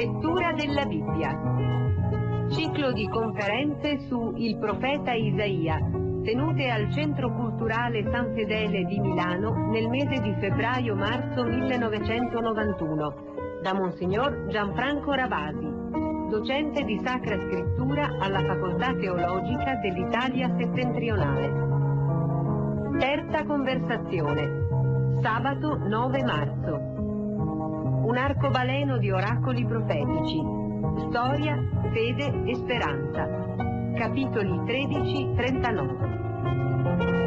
Lettura della Bibbia. Ciclo di conferenze su Il profeta Isaia, tenute al Centro Culturale San Fedele di Milano nel mese di febbraio-marzo 1991, da Monsignor Gianfranco Ravasi, docente di Sacra Scrittura alla Facoltà Teologica dell'Italia Settentrionale. Terza conversazione, sabato 9 marzo. Un arcobaleno di oracoli profetici. Storia, fede e speranza. Capitoli 13-39.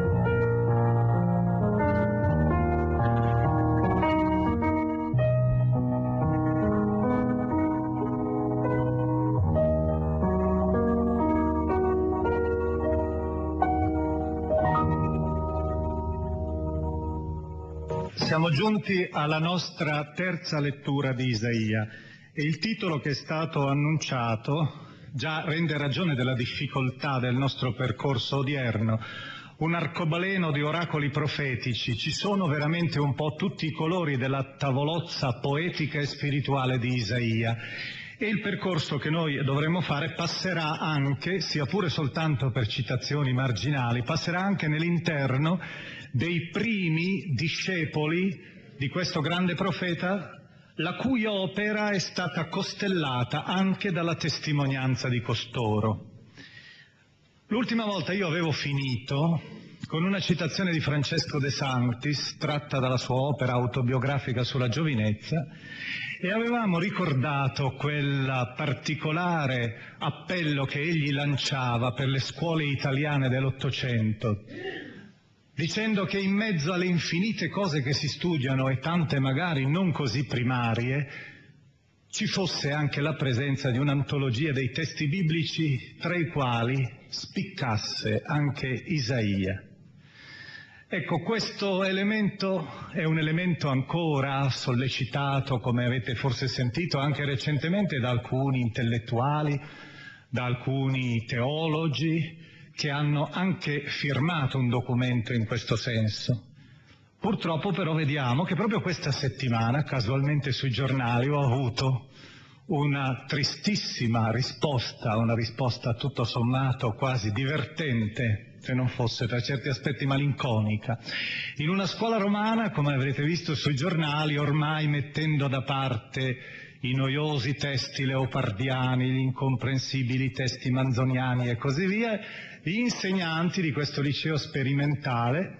Siamo giunti alla nostra terza lettura di Isaia e il titolo che è stato annunciato già rende ragione della difficoltà del nostro percorso odierno. Un arcobaleno di oracoli profetici, ci sono veramente un po' tutti i colori della tavolozza poetica e spirituale di Isaia. E il percorso che noi dovremo fare passerà anche, sia pure soltanto per citazioni marginali, passerà anche nell'interno dei primi discepoli di questo grande profeta, la cui opera è stata costellata anche dalla testimonianza di costoro. L'ultima volta io avevo finito con una citazione di Francesco De Sanctis, tratta dalla sua opera autobiografica sulla giovinezza, e avevamo ricordato quel particolare appello che egli lanciava per le scuole italiane dell'Ottocento, dicendo che in mezzo alle infinite cose che si studiano e tante magari non così primarie, ci fosse anche la presenza di un'antologia dei testi biblici tra i quali spiccasse anche Isaia. Ecco, questo elemento è un elemento ancora sollecitato, come avete forse sentito, anche recentemente da alcuni intellettuali, da alcuni teologi, che hanno anche firmato un documento in questo senso. Purtroppo però vediamo che proprio questa settimana, casualmente sui giornali, ho avuto una tristissima risposta, una risposta tutto sommato quasi divertente, se non fosse per certi aspetti malinconica. In una scuola romana, come avrete visto sui giornali, ormai mettendo da parte i noiosi testi leopardiani, gli incomprensibili testi manzoniani e così via, gli insegnanti di questo liceo sperimentale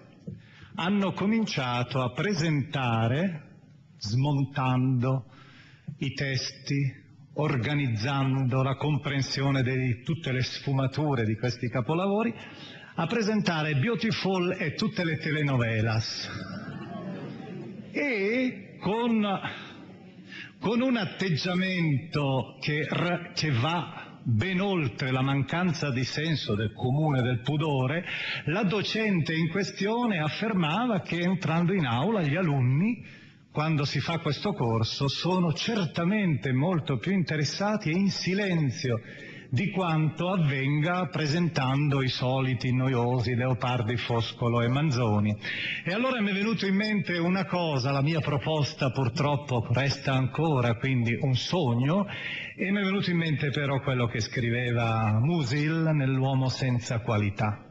hanno cominciato a presentare, smontando i testi, organizzando la comprensione di tutte le sfumature di questi capolavori, a presentare Beautiful e tutte le telenovelas. E con, con un atteggiamento che, che va ben oltre la mancanza di senso del comune del pudore, la docente in questione affermava che entrando in aula gli alunni, quando si fa questo corso, sono certamente molto più interessati e in silenzio di quanto avvenga presentando i soliti noiosi Leopardi, Foscolo e Manzoni. E allora mi è venuto in mente una cosa, la mia proposta purtroppo resta ancora, quindi un sogno, e mi è venuto in mente però quello che scriveva Musil nell'uomo senza qualità.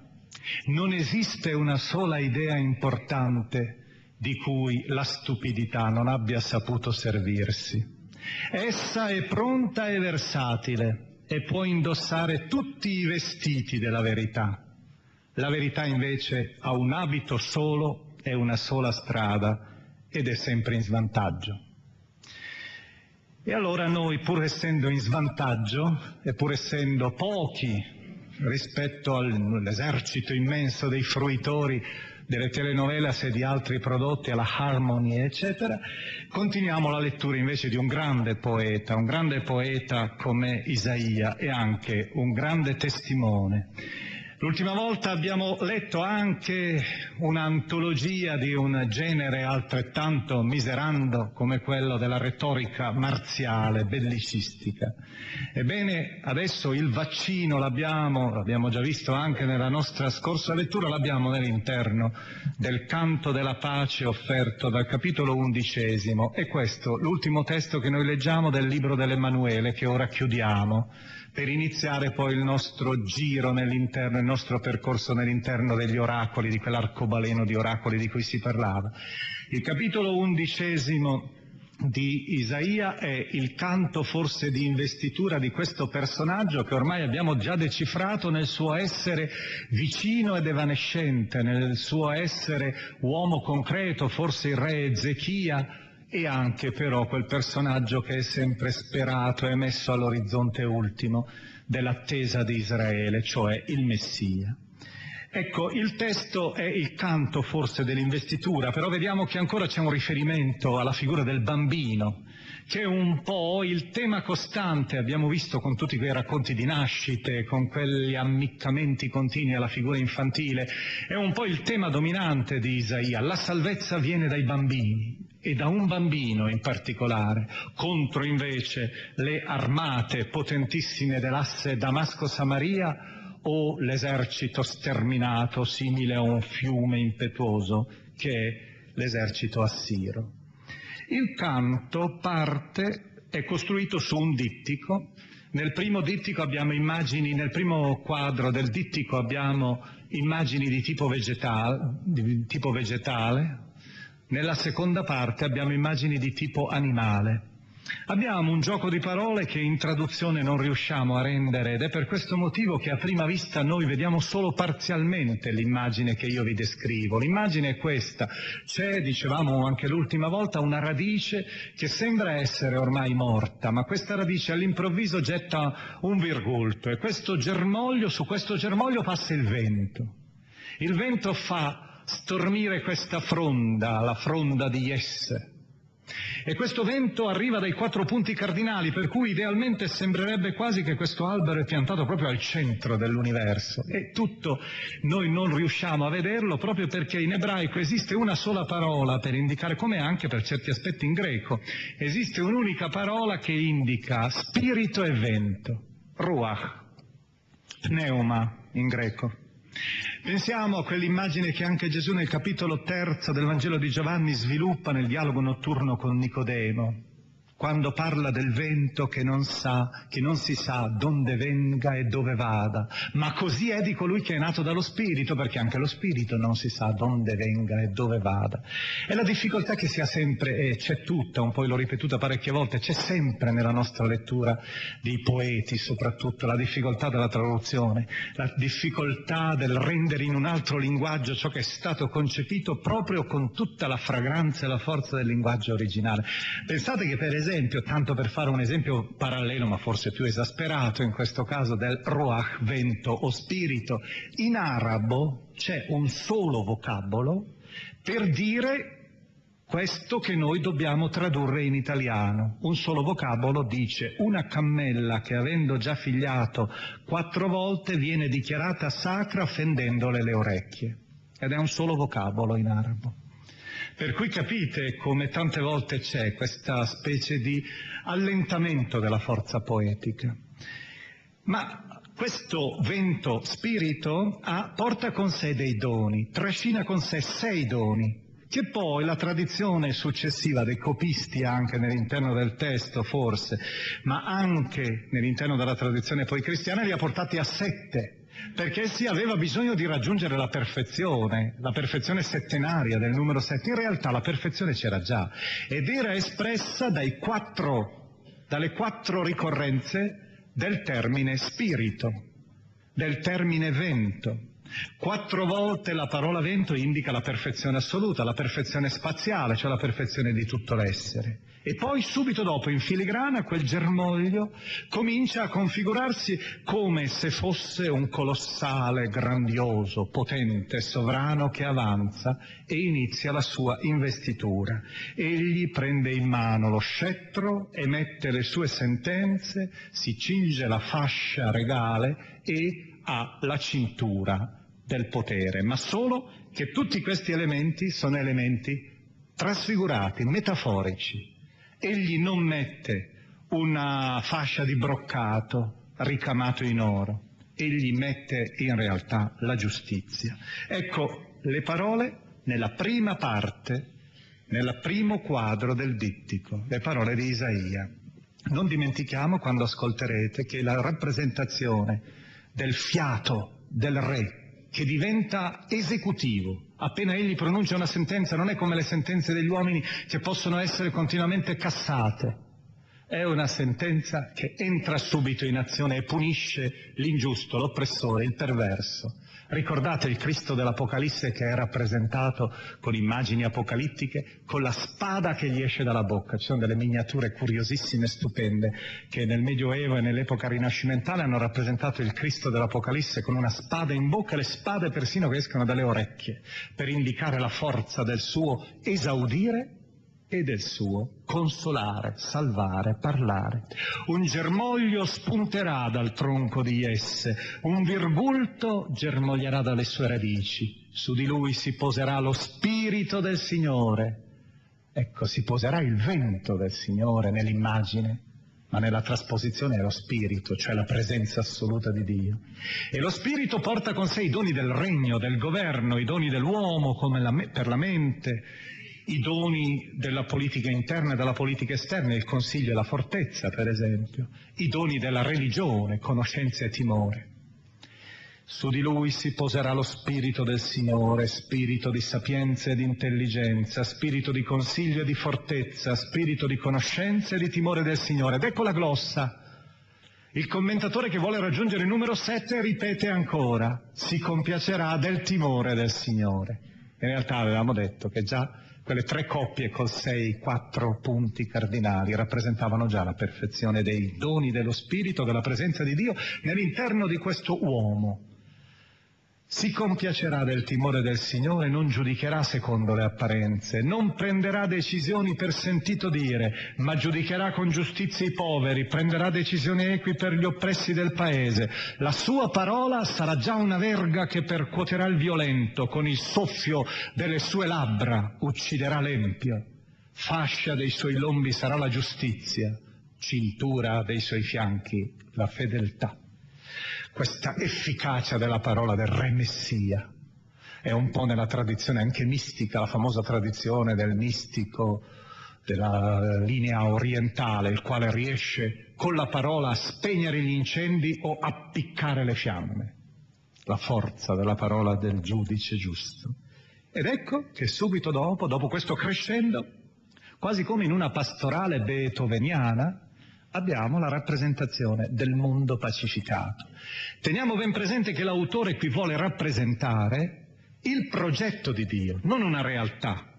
Non esiste una sola idea importante di cui la stupidità non abbia saputo servirsi. Essa è pronta e versatile, e può indossare tutti i vestiti della verità. La verità invece ha un abito solo e una sola strada ed è sempre in svantaggio. E allora noi, pur essendo in svantaggio e pur essendo pochi rispetto all'esercito immenso dei fruitori delle telenovelas e di altri prodotti alla Harmony, eccetera, continuiamo la lettura invece di un grande poeta, un grande poeta come Isaia e anche un grande testimone. L'ultima volta abbiamo letto anche un'antologia di un genere altrettanto miserando come quello della retorica marziale, bellicistica. Ebbene, adesso il vaccino l'abbiamo, l'abbiamo già visto anche nella nostra scorsa lettura, l'abbiamo nell'interno del canto della pace offerto dal capitolo undicesimo. E questo l'ultimo testo che noi leggiamo del libro dell'Emanuele che ora chiudiamo per iniziare poi il nostro giro nell'interno, il nostro percorso nell'interno degli oracoli, di quell'arcobaleno di oracoli di cui si parlava. Il capitolo undicesimo di Isaia è il canto forse di investitura di questo personaggio che ormai abbiamo già decifrato nel suo essere vicino ed evanescente, nel suo essere uomo concreto, forse il re Ezechia, e anche però quel personaggio che è sempre sperato e messo all'orizzonte ultimo dell'attesa di Israele, cioè il Messia. Ecco, il testo è il canto forse dell'investitura, però vediamo che ancora c'è un riferimento alla figura del bambino, che è un po' il tema costante, abbiamo visto con tutti quei racconti di nascite, con quegli ammiccamenti continui alla figura infantile, è un po' il tema dominante di Isaia, la salvezza viene dai bambini, e da un bambino in particolare, contro invece le armate potentissime dell'asse Damasco-Samaria o l'esercito sterminato simile a un fiume impetuoso che è l'esercito assiro. Il canto parte, è costruito su un dittico, nel primo dittico abbiamo immagini, nel primo quadro del dittico abbiamo immagini di tipo vegetale, di tipo vegetale nella seconda parte abbiamo immagini di tipo animale. Abbiamo un gioco di parole che in traduzione non riusciamo a rendere ed è per questo motivo che a prima vista noi vediamo solo parzialmente l'immagine che io vi descrivo. L'immagine è questa. C'è, dicevamo anche l'ultima volta, una radice che sembra essere ormai morta, ma questa radice all'improvviso getta un virgulto e questo germoglio, su questo germoglio passa il vento. Il vento fa stormire questa fronda, la fronda di Jesse. E questo vento arriva dai quattro punti cardinali, per cui idealmente sembrerebbe quasi che questo albero è piantato proprio al centro dell'universo. E tutto noi non riusciamo a vederlo proprio perché in ebraico esiste una sola parola per indicare, come anche per certi aspetti in greco, esiste un'unica parola che indica spirito e vento, ruach, pneuma in greco. Pensiamo a quell'immagine che anche Gesù nel capitolo terzo del Vangelo di Giovanni sviluppa nel dialogo notturno con Nicodemo quando parla del vento che non sa, che non si sa donde venga e dove vada, ma così è di colui che è nato dallo Spirito, perché anche lo Spirito non si sa donde venga e dove vada. E la difficoltà che si ha sempre, e c'è tutta, un po' l'ho ripetuta parecchie volte, c'è sempre nella nostra lettura dei poeti, soprattutto la difficoltà della traduzione, la difficoltà del rendere in un altro linguaggio ciò che è stato concepito proprio con tutta la fragranza e la forza del linguaggio originale. Pensate che per esempio esempio, tanto per fare un esempio parallelo ma forse più esasperato in questo caso del ruach, vento o spirito, in arabo c'è un solo vocabolo per dire questo che noi dobbiamo tradurre in italiano. Un solo vocabolo dice una cammella che avendo già figliato quattro volte viene dichiarata sacra fendendole le orecchie. Ed è un solo vocabolo in arabo. Per cui capite come tante volte c'è questa specie di allentamento della forza poetica. Ma questo vento spirito ha, porta con sé dei doni, trascina con sé sei doni, che poi la tradizione successiva dei copisti anche nell'interno del testo forse, ma anche nell'interno della tradizione poi cristiana li ha portati a sette perché essi aveva bisogno di raggiungere la perfezione, la perfezione settenaria del numero sette. In realtà la perfezione c'era già ed era espressa quattro, dalle quattro ricorrenze del termine spirito, del termine vento. Quattro volte la parola vento indica la perfezione assoluta, la perfezione spaziale, cioè la perfezione di tutto l'essere. E poi subito dopo, in filigrana, quel germoglio comincia a configurarsi come se fosse un colossale, grandioso, potente, sovrano che avanza e inizia la sua investitura. Egli prende in mano lo scettro, emette le sue sentenze, si cinge la fascia regale e ha la cintura del potere, ma solo che tutti questi elementi sono elementi trasfigurati, metaforici. Egli non mette una fascia di broccato ricamato in oro, egli mette in realtà la giustizia. Ecco le parole nella prima parte, nel primo quadro del dittico, le parole di Isaia. Non dimentichiamo quando ascolterete che la rappresentazione del fiato del re che diventa esecutivo. Appena egli pronuncia una sentenza non è come le sentenze degli uomini che possono essere continuamente cassate. È una sentenza che entra subito in azione e punisce l'ingiusto, l'oppressore, il perverso. Ricordate il Cristo dell'Apocalisse che è rappresentato con immagini apocalittiche, con la spada che gli esce dalla bocca. Ci sono delle miniature curiosissime stupende che nel Medioevo e nell'epoca rinascimentale hanno rappresentato il Cristo dell'Apocalisse con una spada in bocca, le spade persino che escono dalle orecchie, per indicare la forza del suo esaudire e del suo consolare, salvare, parlare. Un germoglio spunterà dal tronco di esse, un virgulto germoglierà dalle sue radici, su di lui si poserà lo spirito del Signore. Ecco, si poserà il vento del Signore nell'immagine, ma nella trasposizione è lo spirito, cioè la presenza assoluta di Dio. E lo spirito porta con sé i doni del regno, del governo, i doni dell'uomo come la, per la mente, i doni della politica interna e della politica esterna, il consiglio e la fortezza, per esempio, i doni della religione, conoscenza e timore. Su di lui si poserà lo spirito del Signore, spirito di sapienza e di intelligenza, spirito di consiglio e di fortezza, spirito di conoscenza e di timore del Signore. Ed ecco la glossa. Il commentatore che vuole raggiungere il numero 7 ripete ancora, si compiacerà del timore del Signore. In realtà avevamo detto che già quelle tre coppie con sei, quattro punti cardinali rappresentavano già la perfezione dei doni dello Spirito, della presenza di Dio nell'interno di questo uomo. Si compiacerà del timore del Signore, non giudicherà secondo le apparenze, non prenderà decisioni per sentito dire, ma giudicherà con giustizia i poveri, prenderà decisioni equi per gli oppressi del paese. La sua parola sarà già una verga che percuoterà il violento, con il soffio delle sue labbra ucciderà l'empio. Fascia dei suoi lombi sarà la giustizia, cintura dei suoi fianchi la fedeltà questa efficacia della parola del Re Messia. È un po' nella tradizione anche mistica, la famosa tradizione del mistico della linea orientale, il quale riesce con la parola a spegnere gli incendi o a piccare le fiamme. La forza della parola del giudice giusto. Ed ecco che subito dopo, dopo questo crescendo, quasi come in una pastorale beethoveniana, abbiamo la rappresentazione del mondo pacificato. Teniamo ben presente che l'autore qui vuole rappresentare il progetto di Dio, non una realtà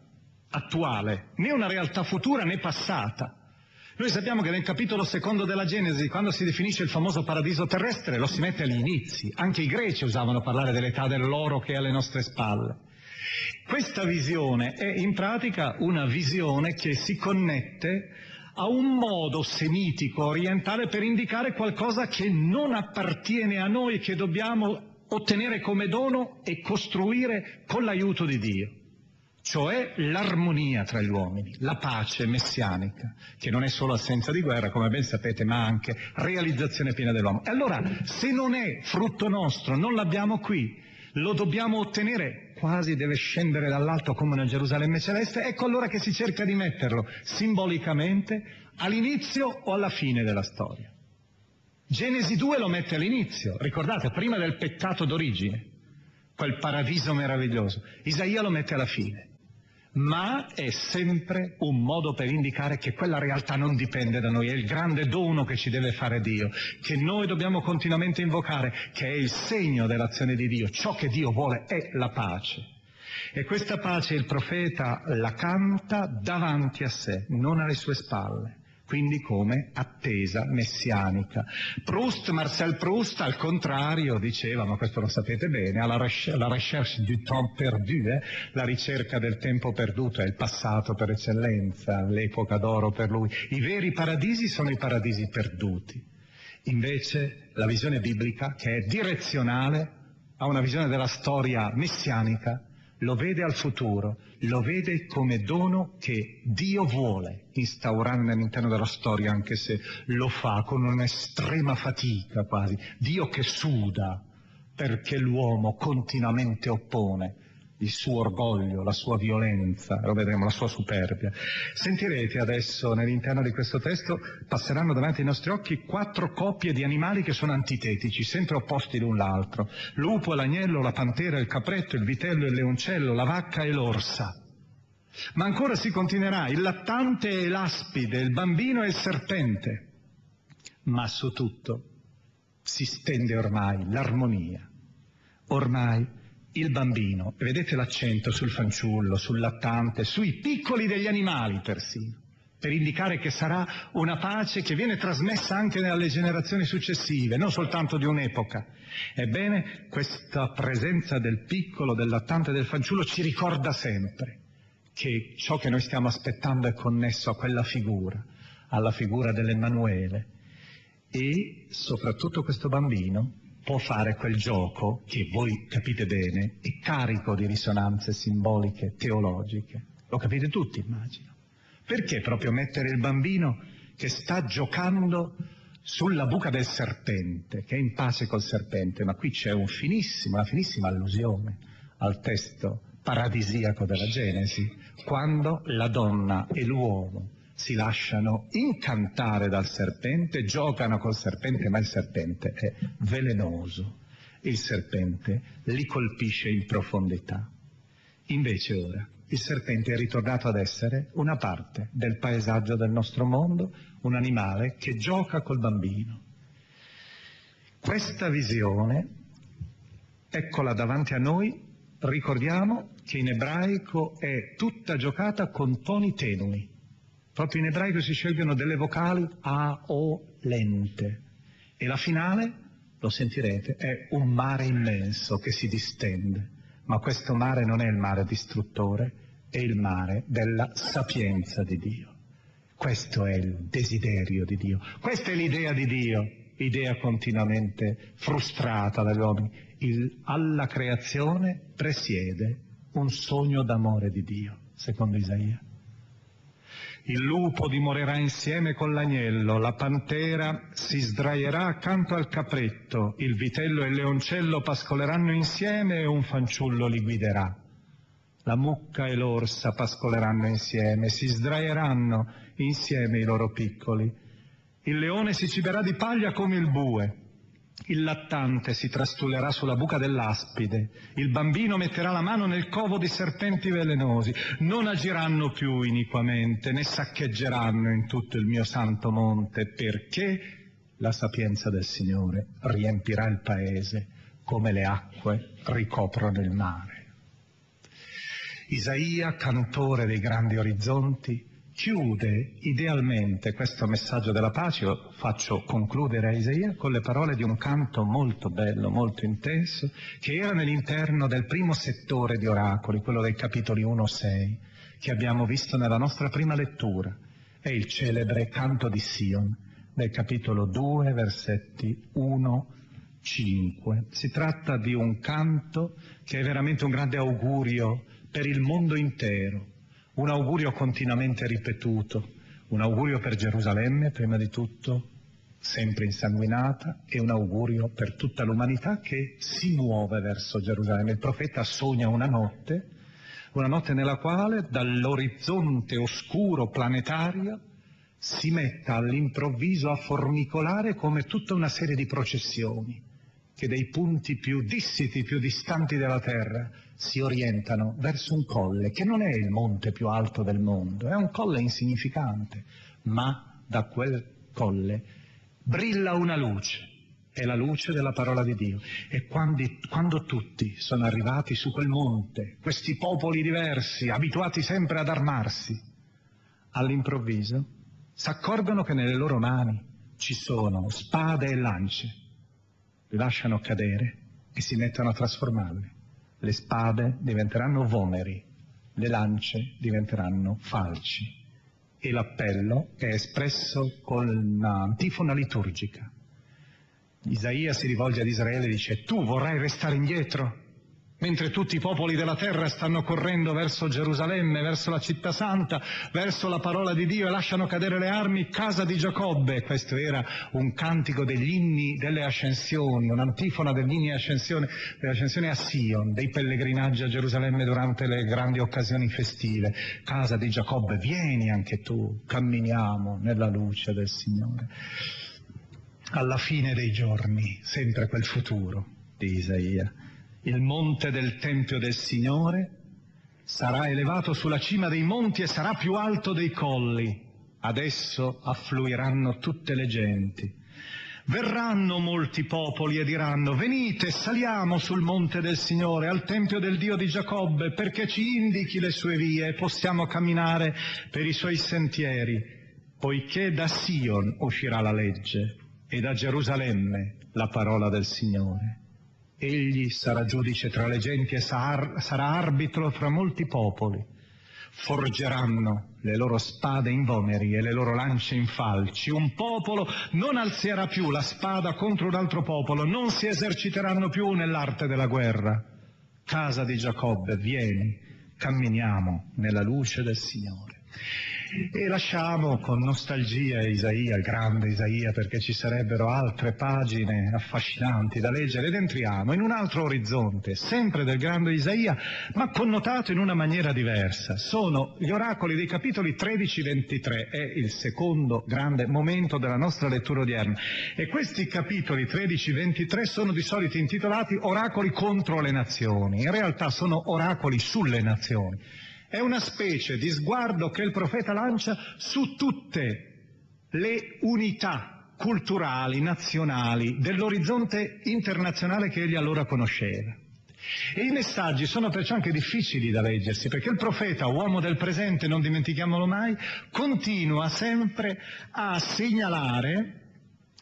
attuale, né una realtà futura né passata. Noi sappiamo che nel capitolo secondo della Genesi, quando si definisce il famoso paradiso terrestre, lo si mette agli inizi. Anche i greci usavano parlare dell'età dell'oro che è alle nostre spalle. Questa visione è in pratica una visione che si connette a un modo semitico orientale per indicare qualcosa che non appartiene a noi, che dobbiamo ottenere come dono e costruire con l'aiuto di Dio, cioè l'armonia tra gli uomini, la pace messianica, che non è solo assenza di guerra, come ben sapete, ma anche realizzazione piena dell'uomo. E allora, se non è frutto nostro, non l'abbiamo qui, lo dobbiamo ottenere, quasi deve scendere dall'alto come una Gerusalemme celeste, ecco allora che si cerca di metterlo simbolicamente all'inizio o alla fine della storia. Genesi 2 lo mette all'inizio, ricordate, prima del peccato d'origine, quel paradiso meraviglioso. Isaia lo mette alla fine ma è sempre un modo per indicare che quella realtà non dipende da noi, è il grande dono che ci deve fare Dio, che noi dobbiamo continuamente invocare, che è il segno dell'azione di Dio. Ciò che Dio vuole è la pace. E questa pace il profeta la canta davanti a sé, non alle sue spalle quindi come attesa messianica. Proust, Marcel Proust, al contrario, diceva, ma questo lo sapete bene, alla recherche du temps perdu, eh? la ricerca del tempo perduto è il passato per eccellenza, l'epoca d'oro per lui. I veri paradisi sono i paradisi perduti. Invece la visione biblica, che è direzionale, ha una visione della storia messianica, lo vede al futuro, lo vede come dono che Dio vuole instaurare all'interno della storia, anche se lo fa con un'estrema fatica quasi. Dio che suda perché l'uomo continuamente oppone il suo orgoglio, la sua violenza, lo vedremo, la sua superbia. Sentirete adesso nell'interno di questo testo, passeranno davanti ai nostri occhi quattro coppie di animali che sono antitetici, sempre opposti l'un l'altro. L'upo, l'agnello, la pantera, il capretto, il vitello, il leoncello, la vacca e l'orsa. Ma ancora si continuerà, il lattante e l'aspide, il bambino e il serpente. Ma su tutto si stende ormai l'armonia. Ormai il bambino, vedete l'accento sul fanciullo, sul lattante, sui piccoli degli animali persino, per indicare che sarà una pace che viene trasmessa anche alle generazioni successive, non soltanto di un'epoca. Ebbene, questa presenza del piccolo, del lattante del fanciullo ci ricorda sempre che ciò che noi stiamo aspettando è connesso a quella figura, alla figura dell'Emanuele. E soprattutto questo bambino può fare quel gioco che voi capite bene è carico di risonanze simboliche, teologiche. Lo capite tutti, immagino. Perché proprio mettere il bambino che sta giocando sulla buca del serpente, che è in pace col serpente? Ma qui c'è un una finissima allusione al testo paradisiaco della Genesi, quando la donna e l'uomo si lasciano incantare dal serpente, giocano col serpente, ma il serpente è velenoso, il serpente li colpisce in profondità. Invece ora il serpente è ritornato ad essere una parte del paesaggio del nostro mondo, un animale che gioca col bambino. Questa visione, eccola davanti a noi, ricordiamo che in ebraico è tutta giocata con toni tenui. Proprio in ebraico si scelgono delle vocali A, O, lente. E la finale, lo sentirete, è un mare immenso che si distende. Ma questo mare non è il mare distruttore, è il mare della sapienza di Dio. Questo è il desiderio di Dio. Questa è l'idea di Dio, idea continuamente frustrata dagli uomini. Il, alla creazione presiede un sogno d'amore di Dio, secondo Isaia. Il lupo dimorerà insieme con l'agnello, la pantera si sdraierà accanto al capretto, il vitello e il leoncello pascoleranno insieme e un fanciullo li guiderà. La mucca e l'orsa pascoleranno insieme, si sdraieranno insieme i loro piccoli. Il leone si ciberà di paglia come il bue, il lattante si trastulerà sulla buca dell'aspide, il bambino metterà la mano nel covo di serpenti velenosi, non agiranno più iniquamente, né saccheggeranno in tutto il mio santo monte, perché la sapienza del Signore riempirà il paese come le acque ricoprono il mare. Isaia, cantore dei grandi orizzonti, chiude idealmente questo messaggio della pace, io faccio concludere a Isaia con le parole di un canto molto bello, molto intenso, che era nell'interno del primo settore di oracoli, quello dei capitoli 1-6, che abbiamo visto nella nostra prima lettura. È il celebre canto di Sion, del capitolo 2, versetti 1 5. Si tratta di un canto che è veramente un grande augurio per il mondo intero, un augurio continuamente ripetuto, un augurio per Gerusalemme prima di tutto, sempre insanguinata, e un augurio per tutta l'umanità che si muove verso Gerusalemme. Il profeta sogna una notte, una notte nella quale dall'orizzonte oscuro planetario si metta all'improvviso a formicolare come tutta una serie di processioni che dei punti più dissiti, più distanti della Terra, si orientano verso un colle che non è il monte più alto del mondo, è un colle insignificante, ma da quel colle brilla una luce, è la luce della parola di Dio. E quando, quando tutti sono arrivati su quel monte, questi popoli diversi, abituati sempre ad armarsi, all'improvviso si accorgono che nelle loro mani ci sono spade e lance, li lasciano cadere e si mettono a trasformarli le spade diventeranno vomeri, le lance diventeranno falci e l'appello è espresso con un'antifona liturgica. Isaia si rivolge ad Israele e dice, tu vorrai restare indietro? Mentre tutti i popoli della terra stanno correndo verso Gerusalemme, verso la città santa, verso la parola di Dio e lasciano cadere le armi, casa di Giacobbe. Questo era un cantico degli inni delle ascensioni, un'antifona degli inni ascensione, dell'ascensione a Sion, dei pellegrinaggi a Gerusalemme durante le grandi occasioni festive. Casa di Giacobbe, vieni anche tu, camminiamo nella luce del Signore. Alla fine dei giorni, sempre quel futuro di Isaia il monte del Tempio del Signore sarà elevato sulla cima dei monti e sarà più alto dei colli. Adesso affluiranno tutte le genti. Verranno molti popoli e diranno, venite, saliamo sul monte del Signore, al Tempio del Dio di Giacobbe, perché ci indichi le sue vie e possiamo camminare per i suoi sentieri, poiché da Sion uscirà la legge e da Gerusalemme la parola del Signore. Egli sarà giudice tra le genti e sarà arbitro fra molti popoli. Forgeranno le loro spade in vomeri e le loro lance in falci. Un popolo non alzerà più la spada contro un altro popolo, non si eserciteranno più nell'arte della guerra. Casa di Giacobbe, vieni, camminiamo nella luce del Signore. E lasciamo con nostalgia Isaia, il grande Isaia, perché ci sarebbero altre pagine affascinanti da leggere ed entriamo in un altro orizzonte, sempre del grande Isaia, ma connotato in una maniera diversa. Sono gli oracoli dei capitoli 13-23, è il secondo grande momento della nostra lettura odierna. E questi capitoli 13-23 sono di solito intitolati oracoli contro le nazioni, in realtà sono oracoli sulle nazioni. È una specie di sguardo che il profeta lancia su tutte le unità culturali, nazionali, dell'orizzonte internazionale che egli allora conosceva. E i messaggi sono perciò anche difficili da leggersi, perché il profeta, uomo del presente, non dimentichiamolo mai, continua sempre a segnalare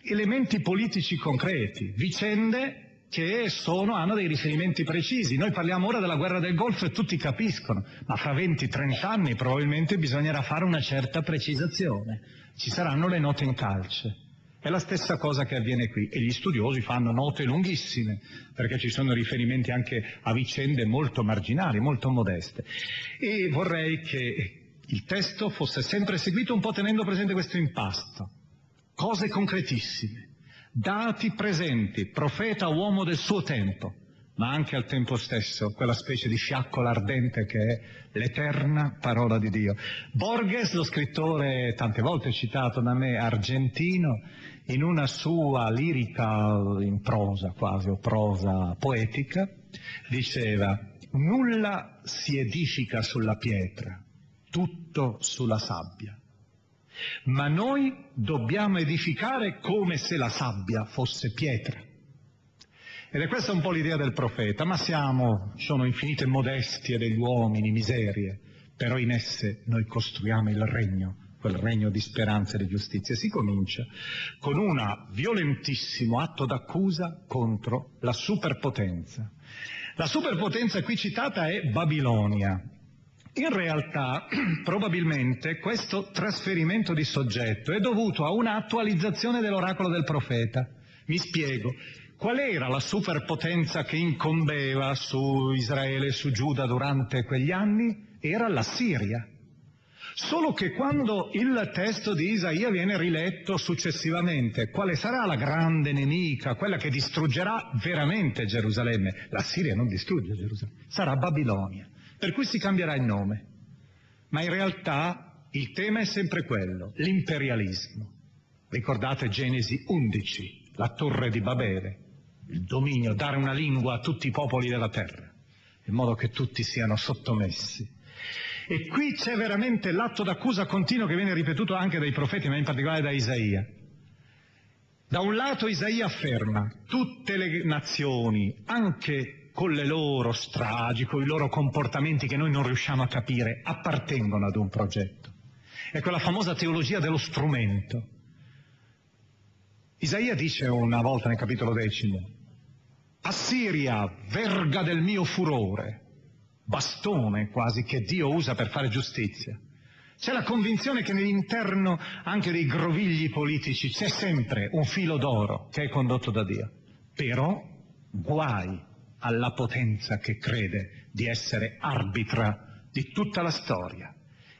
elementi politici concreti, vicende che sono, hanno dei riferimenti precisi. Noi parliamo ora della guerra del Golfo e tutti capiscono, ma fra 20-30 anni probabilmente bisognerà fare una certa precisazione. Ci saranno le note in calce. È la stessa cosa che avviene qui e gli studiosi fanno note lunghissime perché ci sono riferimenti anche a vicende molto marginali, molto modeste. E vorrei che il testo fosse sempre seguito un po' tenendo presente questo impasto. Cose concretissime dati presenti, profeta uomo del suo tempo, ma anche al tempo stesso quella specie di fiaccola ardente che è l'eterna parola di Dio. Borges, lo scrittore tante volte citato da me, argentino, in una sua lirica in prosa quasi o prosa poetica, diceva nulla si edifica sulla pietra, tutto sulla sabbia. Ma noi dobbiamo edificare come se la sabbia fosse pietra. Ed è questa un po' l'idea del profeta, ma siamo, sono infinite modestie degli uomini, miserie, però in esse noi costruiamo il regno, quel regno di speranza e di giustizia. Si comincia con un violentissimo atto d'accusa contro la superpotenza. La superpotenza qui citata è Babilonia, in realtà, probabilmente, questo trasferimento di soggetto è dovuto a un'attualizzazione dell'oracolo del profeta. Mi spiego. Qual era la superpotenza che incombeva su Israele e su Giuda durante quegli anni? Era la Siria. Solo che quando il testo di Isaia viene riletto successivamente, quale sarà la grande nemica, quella che distruggerà veramente Gerusalemme? La Siria non distrugge Gerusalemme, sarà Babilonia per cui si cambierà il nome. Ma in realtà il tema è sempre quello, l'imperialismo. Ricordate Genesi 11, la torre di Babele, il dominio, dare una lingua a tutti i popoli della terra, in modo che tutti siano sottomessi. E qui c'è veramente l'atto d'accusa continuo che viene ripetuto anche dai profeti, ma in particolare da Isaia. Da un lato Isaia afferma, tutte le nazioni, anche con le loro stragi, con i loro comportamenti che noi non riusciamo a capire, appartengono ad un progetto. È quella famosa teologia dello strumento. Isaia dice una volta nel capitolo decimo, Assiria, verga del mio furore, bastone quasi che Dio usa per fare giustizia. C'è la convinzione che nell'interno anche dei grovigli politici c'è sempre un filo d'oro che è condotto da Dio. Però guai alla potenza che crede di essere arbitra di tutta la storia.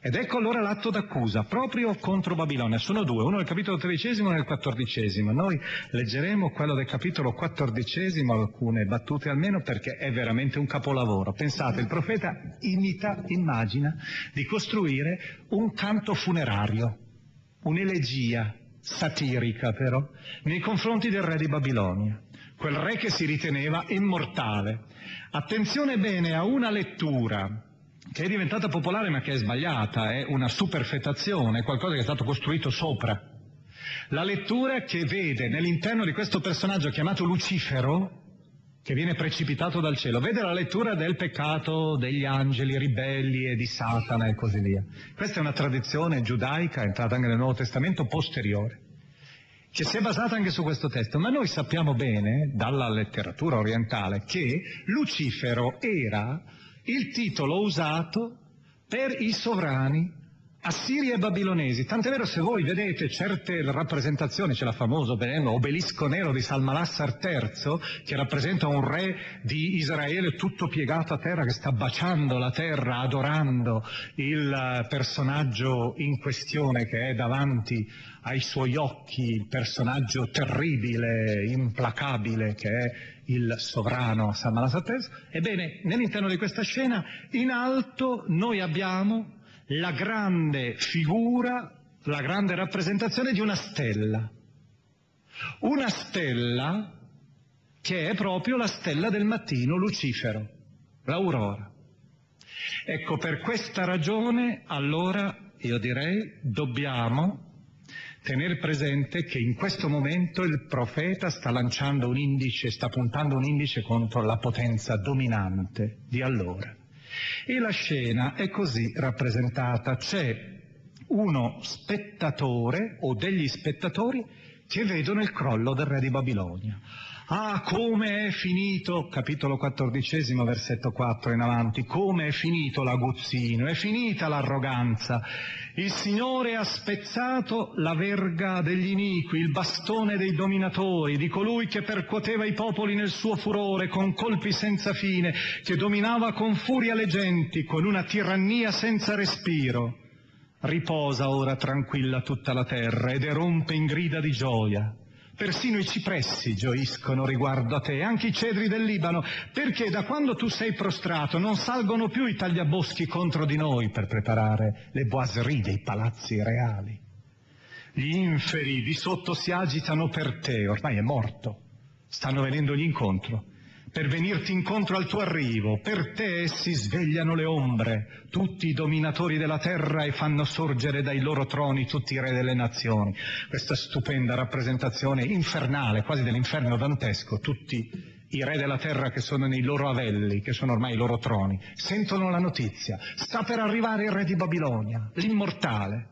Ed ecco allora l'atto d'accusa, proprio contro Babilonia. Sono due, uno nel capitolo tredicesimo e uno nel quattordicesimo. Noi leggeremo quello del capitolo quattordicesimo, alcune battute almeno, perché è veramente un capolavoro. Pensate, il profeta imita, immagina di costruire un canto funerario, un'elegia satirica però, nei confronti del re di Babilonia, quel re che si riteneva immortale. Attenzione bene a una lettura che è diventata popolare ma che è sbagliata, è una superfetazione, è qualcosa che è stato costruito sopra. La lettura che vede nell'interno di questo personaggio chiamato Lucifero, che viene precipitato dal cielo, vede la lettura del peccato degli angeli ribelli e di Satana e così via. Questa è una tradizione giudaica, entrata anche nel Nuovo Testamento, posteriore, che si è basata anche su questo testo, ma noi sappiamo bene, dalla letteratura orientale, che Lucifero era il titolo usato per i sovrani assiri e babilonesi. Tant'è vero se voi vedete certe rappresentazioni, c'è la famosa obelisco nero di Salmalassar III, che rappresenta un re di Israele tutto piegato a terra, che sta baciando la terra, adorando il personaggio in questione che è davanti ai suoi occhi, il personaggio terribile, implacabile che è il sovrano Samalasates. Ebbene, nell'interno di questa scena, in alto noi abbiamo la grande figura, la grande rappresentazione di una stella. Una stella che è proprio la stella del mattino, Lucifero, l'aurora. Ecco, per questa ragione, allora, io direi, dobbiamo tenere presente che in questo momento il profeta sta lanciando un indice, sta puntando un indice contro la potenza dominante di allora. E la scena è così rappresentata, c'è uno spettatore o degli spettatori che vedono il crollo del re di Babilonia. Ah, come è finito, capitolo quattordicesimo, versetto 4 in avanti, come è finito l'aguzzino, è finita l'arroganza. Il Signore ha spezzato la verga degli iniqui, il bastone dei dominatori, di colui che percuoteva i popoli nel suo furore, con colpi senza fine, che dominava con furia le genti, con una tirannia senza respiro. Riposa ora tranquilla tutta la terra ed erompe in grida di gioia. Persino i cipressi gioiscono riguardo a te, anche i cedri del Libano, perché da quando tu sei prostrato non salgono più i tagliaboschi contro di noi per preparare le boiserie dei palazzi reali. Gli inferi di sotto si agitano per te, ormai è morto, stanno venendogli incontro per venirti incontro al tuo arrivo. Per te si svegliano le ombre, tutti i dominatori della terra e fanno sorgere dai loro troni tutti i re delle nazioni. Questa stupenda rappresentazione infernale, quasi dell'inferno dantesco, tutti i re della terra che sono nei loro avelli, che sono ormai i loro troni, sentono la notizia, sta per arrivare il re di Babilonia, l'immortale.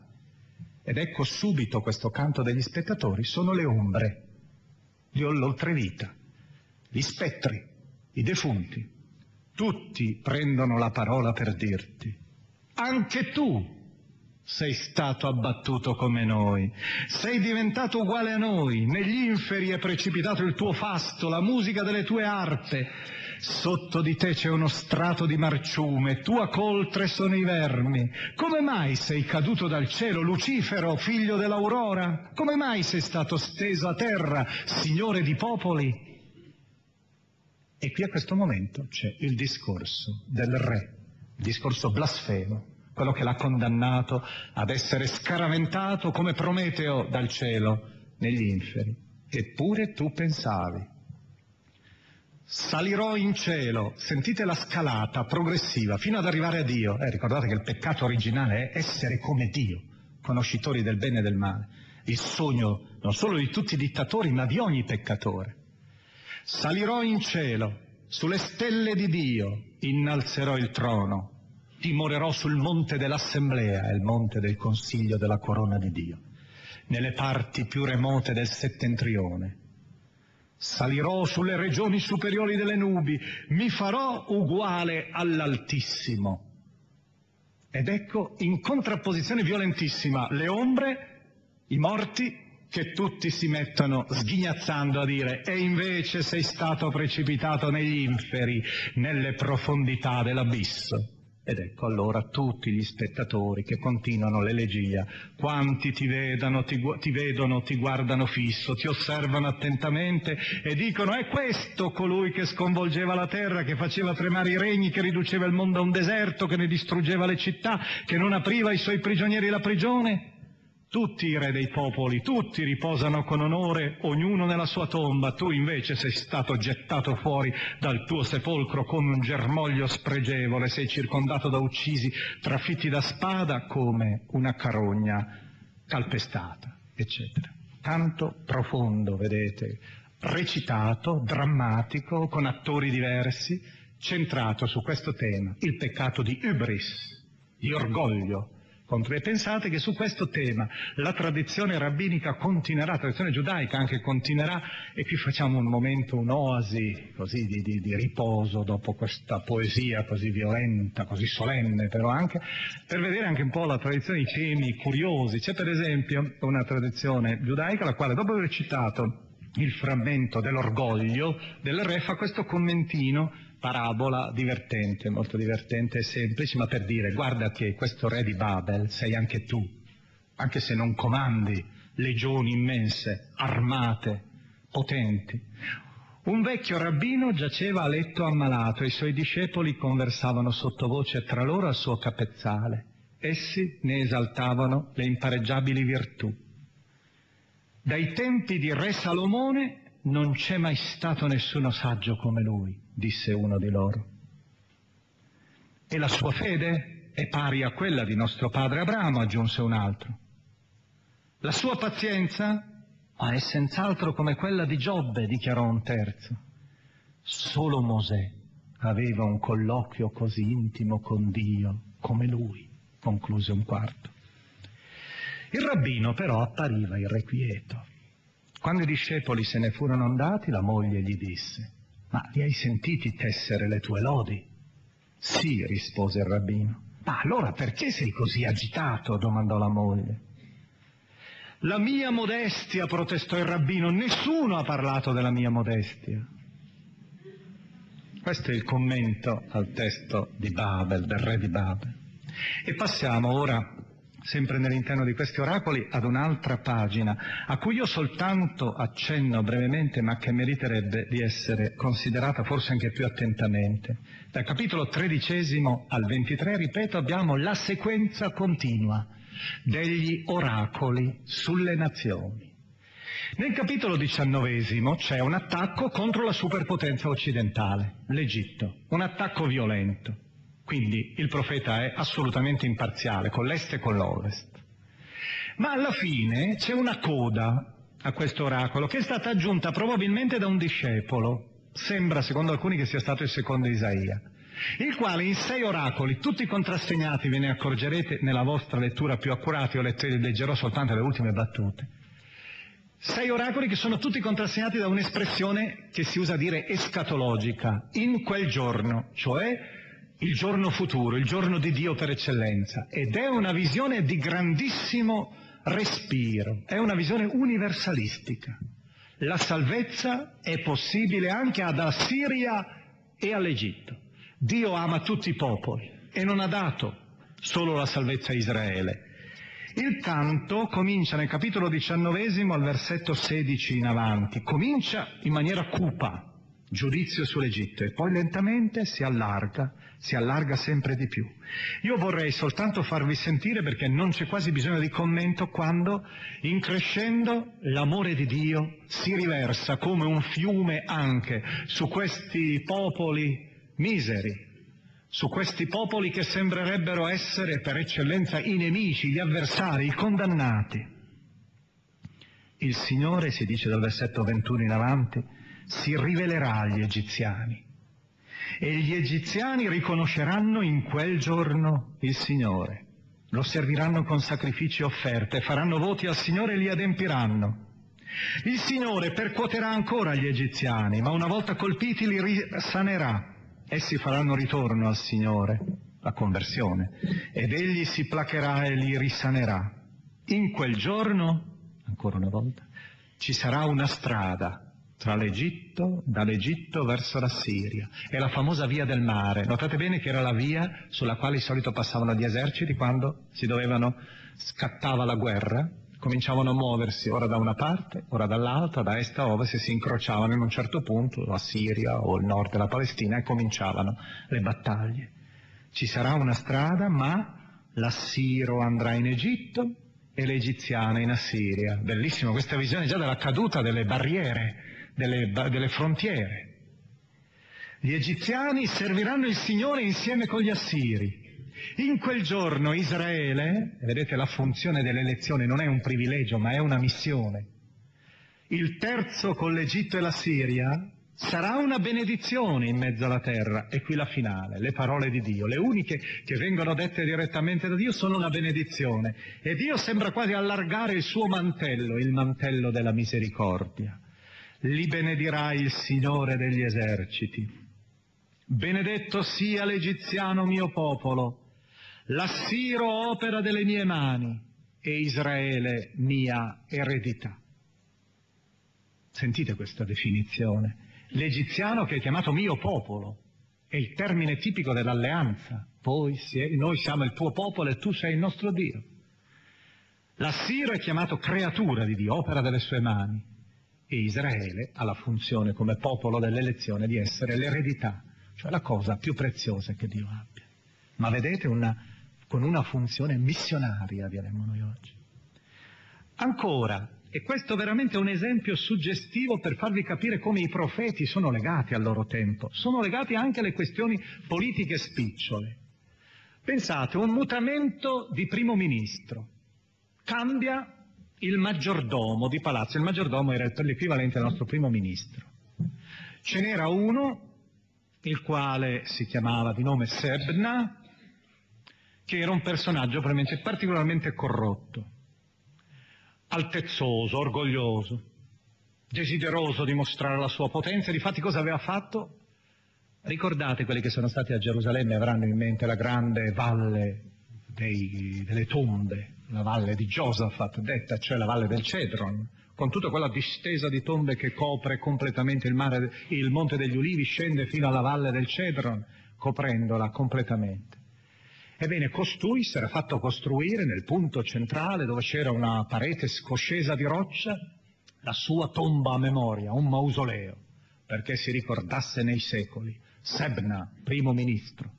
Ed ecco subito questo canto degli spettatori, sono le ombre, l'oltrevita, gli spettri, i defunti, tutti prendono la parola per dirti, anche tu sei stato abbattuto come noi, sei diventato uguale a noi, negli inferi è precipitato il tuo fasto, la musica delle tue arpe, sotto di te c'è uno strato di marciume, tua coltre sono i vermi. Come mai sei caduto dal cielo, Lucifero, figlio dell'aurora? Come mai sei stato steso a terra, signore di popoli? E qui a questo momento c'è il discorso del re, il discorso blasfemo, quello che l'ha condannato ad essere scaraventato come Prometeo dal cielo negli inferi. Eppure tu pensavi, salirò in cielo, sentite la scalata progressiva fino ad arrivare a Dio. Eh, ricordate che il peccato originale è essere come Dio, conoscitori del bene e del male, il sogno non solo di tutti i dittatori ma di ogni peccatore. Salirò in cielo, sulle stelle di Dio innalzerò il trono, dimorerò sul monte dell'assemblea, il monte del consiglio della corona di Dio, nelle parti più remote del settentrione. Salirò sulle regioni superiori delle nubi, mi farò uguale all'Altissimo. Ed ecco in contrapposizione violentissima le ombre, i morti, che tutti si mettono sghignazzando a dire e invece sei stato precipitato negli inferi, nelle profondità dell'abisso. Ed ecco allora tutti gli spettatori che continuano l'elegia, quanti ti vedono, ti, ti vedono, ti guardano fisso, ti osservano attentamente e dicono è questo colui che sconvolgeva la terra, che faceva tremare i regni, che riduceva il mondo a un deserto, che ne distruggeva le città, che non apriva ai suoi prigionieri la prigione? Tutti i re dei popoli, tutti riposano con onore, ognuno nella sua tomba, tu invece sei stato gettato fuori dal tuo sepolcro come un germoglio spregevole, sei circondato da uccisi, trafitti da spada come una carogna calpestata, eccetera. Tanto profondo, vedete, recitato, drammatico, con attori diversi, centrato su questo tema, il peccato di hubris, di orgoglio, contro. E pensate che su questo tema la tradizione rabbinica continuerà, la tradizione giudaica anche continuerà, e qui facciamo un momento, un'oasi così di, di, di riposo dopo questa poesia così violenta, così solenne però anche, per vedere anche un po' la tradizione, i temi curiosi. C'è per esempio una tradizione giudaica la quale dopo aver citato il frammento dell'orgoglio del re fa questo commentino parabola divertente, molto divertente e semplice, ma per dire guarda che questo re di Babel sei anche tu, anche se non comandi legioni immense, armate, potenti. Un vecchio rabbino giaceva a letto ammalato e i suoi discepoli conversavano sottovoce tra loro al suo capezzale. Essi ne esaltavano le impareggiabili virtù. Dai tempi di Re Salomone non c'è mai stato nessuno saggio come lui, disse uno di loro. E la sua fede è pari a quella di nostro padre Abramo, aggiunse un altro. La sua pazienza ma è senz'altro come quella di Giobbe, dichiarò un terzo. Solo Mosè aveva un colloquio così intimo con Dio come lui, concluse un quarto. Il rabbino però appariva irrequieto. Quando i discepoli se ne furono andati, la moglie gli disse, ma li hai sentiti tessere le tue lodi? Sì, rispose il rabbino. Ma allora perché sei così agitato? domandò la moglie. La mia modestia, protestò il rabbino, nessuno ha parlato della mia modestia. Questo è il commento al testo di Babel, del re di Babel. E passiamo ora sempre nell'interno di questi oracoli, ad un'altra pagina, a cui io soltanto accenno brevemente, ma che meriterebbe di essere considerata forse anche più attentamente. Dal capitolo tredicesimo al ventitré, ripeto, abbiamo la sequenza continua degli oracoli sulle nazioni. Nel capitolo diciannovesimo c'è un attacco contro la superpotenza occidentale, l'Egitto, un attacco violento. Quindi il profeta è assolutamente imparziale con l'est e con l'ovest. Ma alla fine c'è una coda a questo oracolo che è stata aggiunta probabilmente da un discepolo, sembra secondo alcuni che sia stato il secondo Isaia, il quale in sei oracoli, tutti contrassegnati, ve ne accorgerete nella vostra lettura più accurata, io leggerò soltanto le ultime battute, sei oracoli che sono tutti contrassegnati da un'espressione che si usa a dire escatologica, in quel giorno, cioè il giorno futuro, il giorno di Dio per eccellenza, ed è una visione di grandissimo respiro, è una visione universalistica. La salvezza è possibile anche ad Assiria e all'Egitto. Dio ama tutti i popoli e non ha dato solo la salvezza a Israele. Il canto comincia nel capitolo diciannovesimo al versetto 16 in avanti, comincia in maniera cupa, giudizio sull'Egitto e poi lentamente si allarga, si allarga sempre di più. Io vorrei soltanto farvi sentire, perché non c'è quasi bisogno di commento, quando in crescendo l'amore di Dio si riversa come un fiume anche su questi popoli miseri, su questi popoli che sembrerebbero essere per eccellenza i nemici, gli avversari, i condannati. Il Signore, si dice dal versetto 21 in avanti, si rivelerà agli egiziani e gli egiziani riconosceranno in quel giorno il Signore. Lo serviranno con sacrifici e offerte, faranno voti al Signore e li adempiranno. Il Signore percuoterà ancora gli egiziani, ma una volta colpiti li risanerà. Essi faranno ritorno al Signore la conversione, ed egli si placherà e li risanerà. In quel giorno, ancora una volta, ci sarà una strada tra l'Egitto, dall'Egitto verso la Siria. È la famosa via del mare. Notate bene che era la via sulla quale di solito passavano gli eserciti quando si dovevano, scattava la guerra, cominciavano a muoversi ora da una parte, ora dall'altra, da est a ovest e si incrociavano in un certo punto, la Siria o il nord della Palestina, e cominciavano le battaglie. Ci sarà una strada, ma l'assiro andrà in Egitto e l'egiziana in Assiria. Bellissimo questa visione già della caduta delle barriere delle, delle frontiere. Gli egiziani serviranno il Signore insieme con gli assiri. In quel giorno Israele, vedete la funzione dell'elezione non è un privilegio ma è una missione. Il terzo con l'Egitto e la Siria sarà una benedizione in mezzo alla terra. E qui la finale, le parole di Dio. Le uniche che vengono dette direttamente da Dio sono una benedizione. E Dio sembra quasi allargare il suo mantello, il mantello della misericordia li benedirà il Signore degli eserciti. Benedetto sia l'egiziano mio popolo, l'assiro opera delle mie mani e Israele mia eredità. Sentite questa definizione. L'egiziano che è chiamato mio popolo è il termine tipico dell'alleanza. Poi noi siamo il tuo popolo e tu sei il nostro Dio. L'assiro è chiamato creatura di Dio, opera delle sue mani e Israele ha la funzione come popolo dell'elezione di essere l'eredità, cioè la cosa più preziosa che Dio abbia. Ma vedete, una, con una funzione missionaria, diremmo noi oggi. Ancora, e questo veramente è un esempio suggestivo per farvi capire come i profeti sono legati al loro tempo, sono legati anche alle questioni politiche spicciole. Pensate, un mutamento di primo ministro cambia il maggiordomo di palazzo. Il maggiordomo era l'equivalente del nostro primo ministro. Ce n'era uno, il quale si chiamava di nome Sebna, che era un personaggio particolarmente corrotto, altezzoso, orgoglioso, desideroso di mostrare la sua potenza. Difatti cosa aveva fatto? Ricordate quelli che sono stati a Gerusalemme avranno in mente la grande valle dei, delle tombe, la valle di Josaphat, detta cioè la valle del Cedron, con tutta quella distesa di tombe che copre completamente il, mare, il Monte degli Ulivi, scende fino alla valle del Cedron, coprendola completamente. Ebbene, costui si era fatto costruire nel punto centrale dove c'era una parete scoscesa di roccia la sua tomba a memoria, un mausoleo, perché si ricordasse nei secoli Sebna, primo ministro,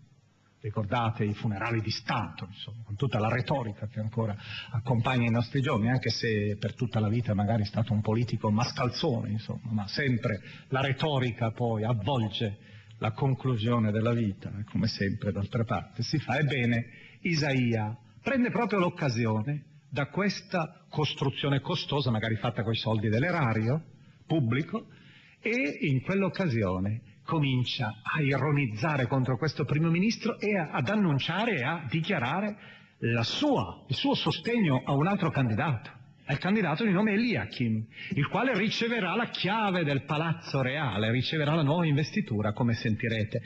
Ricordate i funerali di Stato, insomma, con tutta la retorica che ancora accompagna i nostri giorni, anche se per tutta la vita magari è stato un politico mascalzone, insomma, ma sempre la retorica poi avvolge la conclusione della vita, come sempre d'altra parte si fa. Ebbene, Isaia prende proprio l'occasione da questa costruzione costosa, magari fatta con i soldi dell'erario pubblico, e in quell'occasione comincia a ironizzare contro questo primo ministro e a, ad annunciare e a dichiarare sua, il suo sostegno a un altro candidato, al candidato di nome Eliakim, il quale riceverà la chiave del palazzo reale, riceverà la nuova investitura, come sentirete.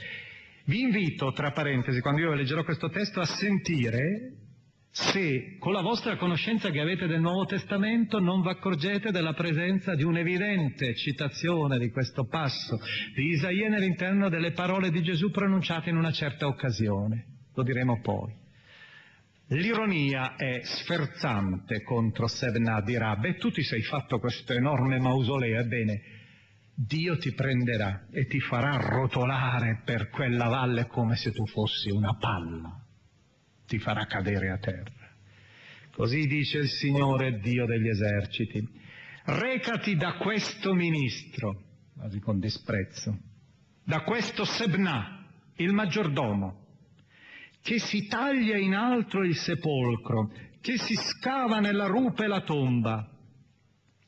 Vi invito, tra parentesi, quando io leggerò questo testo, a sentire se con la vostra conoscenza che avete del Nuovo Testamento non vi accorgete della presenza di un'evidente citazione di questo passo di Isaia nell'interno delle parole di Gesù pronunciate in una certa occasione. Lo diremo poi. L'ironia è sferzante contro Sevna, dirà, beh tu ti sei fatto questo enorme mausoleo, ebbene, Dio ti prenderà e ti farà rotolare per quella valle come se tu fossi una palla ti farà cadere a terra. Così dice il Signore Dio degli eserciti. Recati da questo ministro, quasi con disprezzo, da questo Sebna, il maggiordomo, che si taglia in alto il sepolcro, che si scava nella rupe la tomba.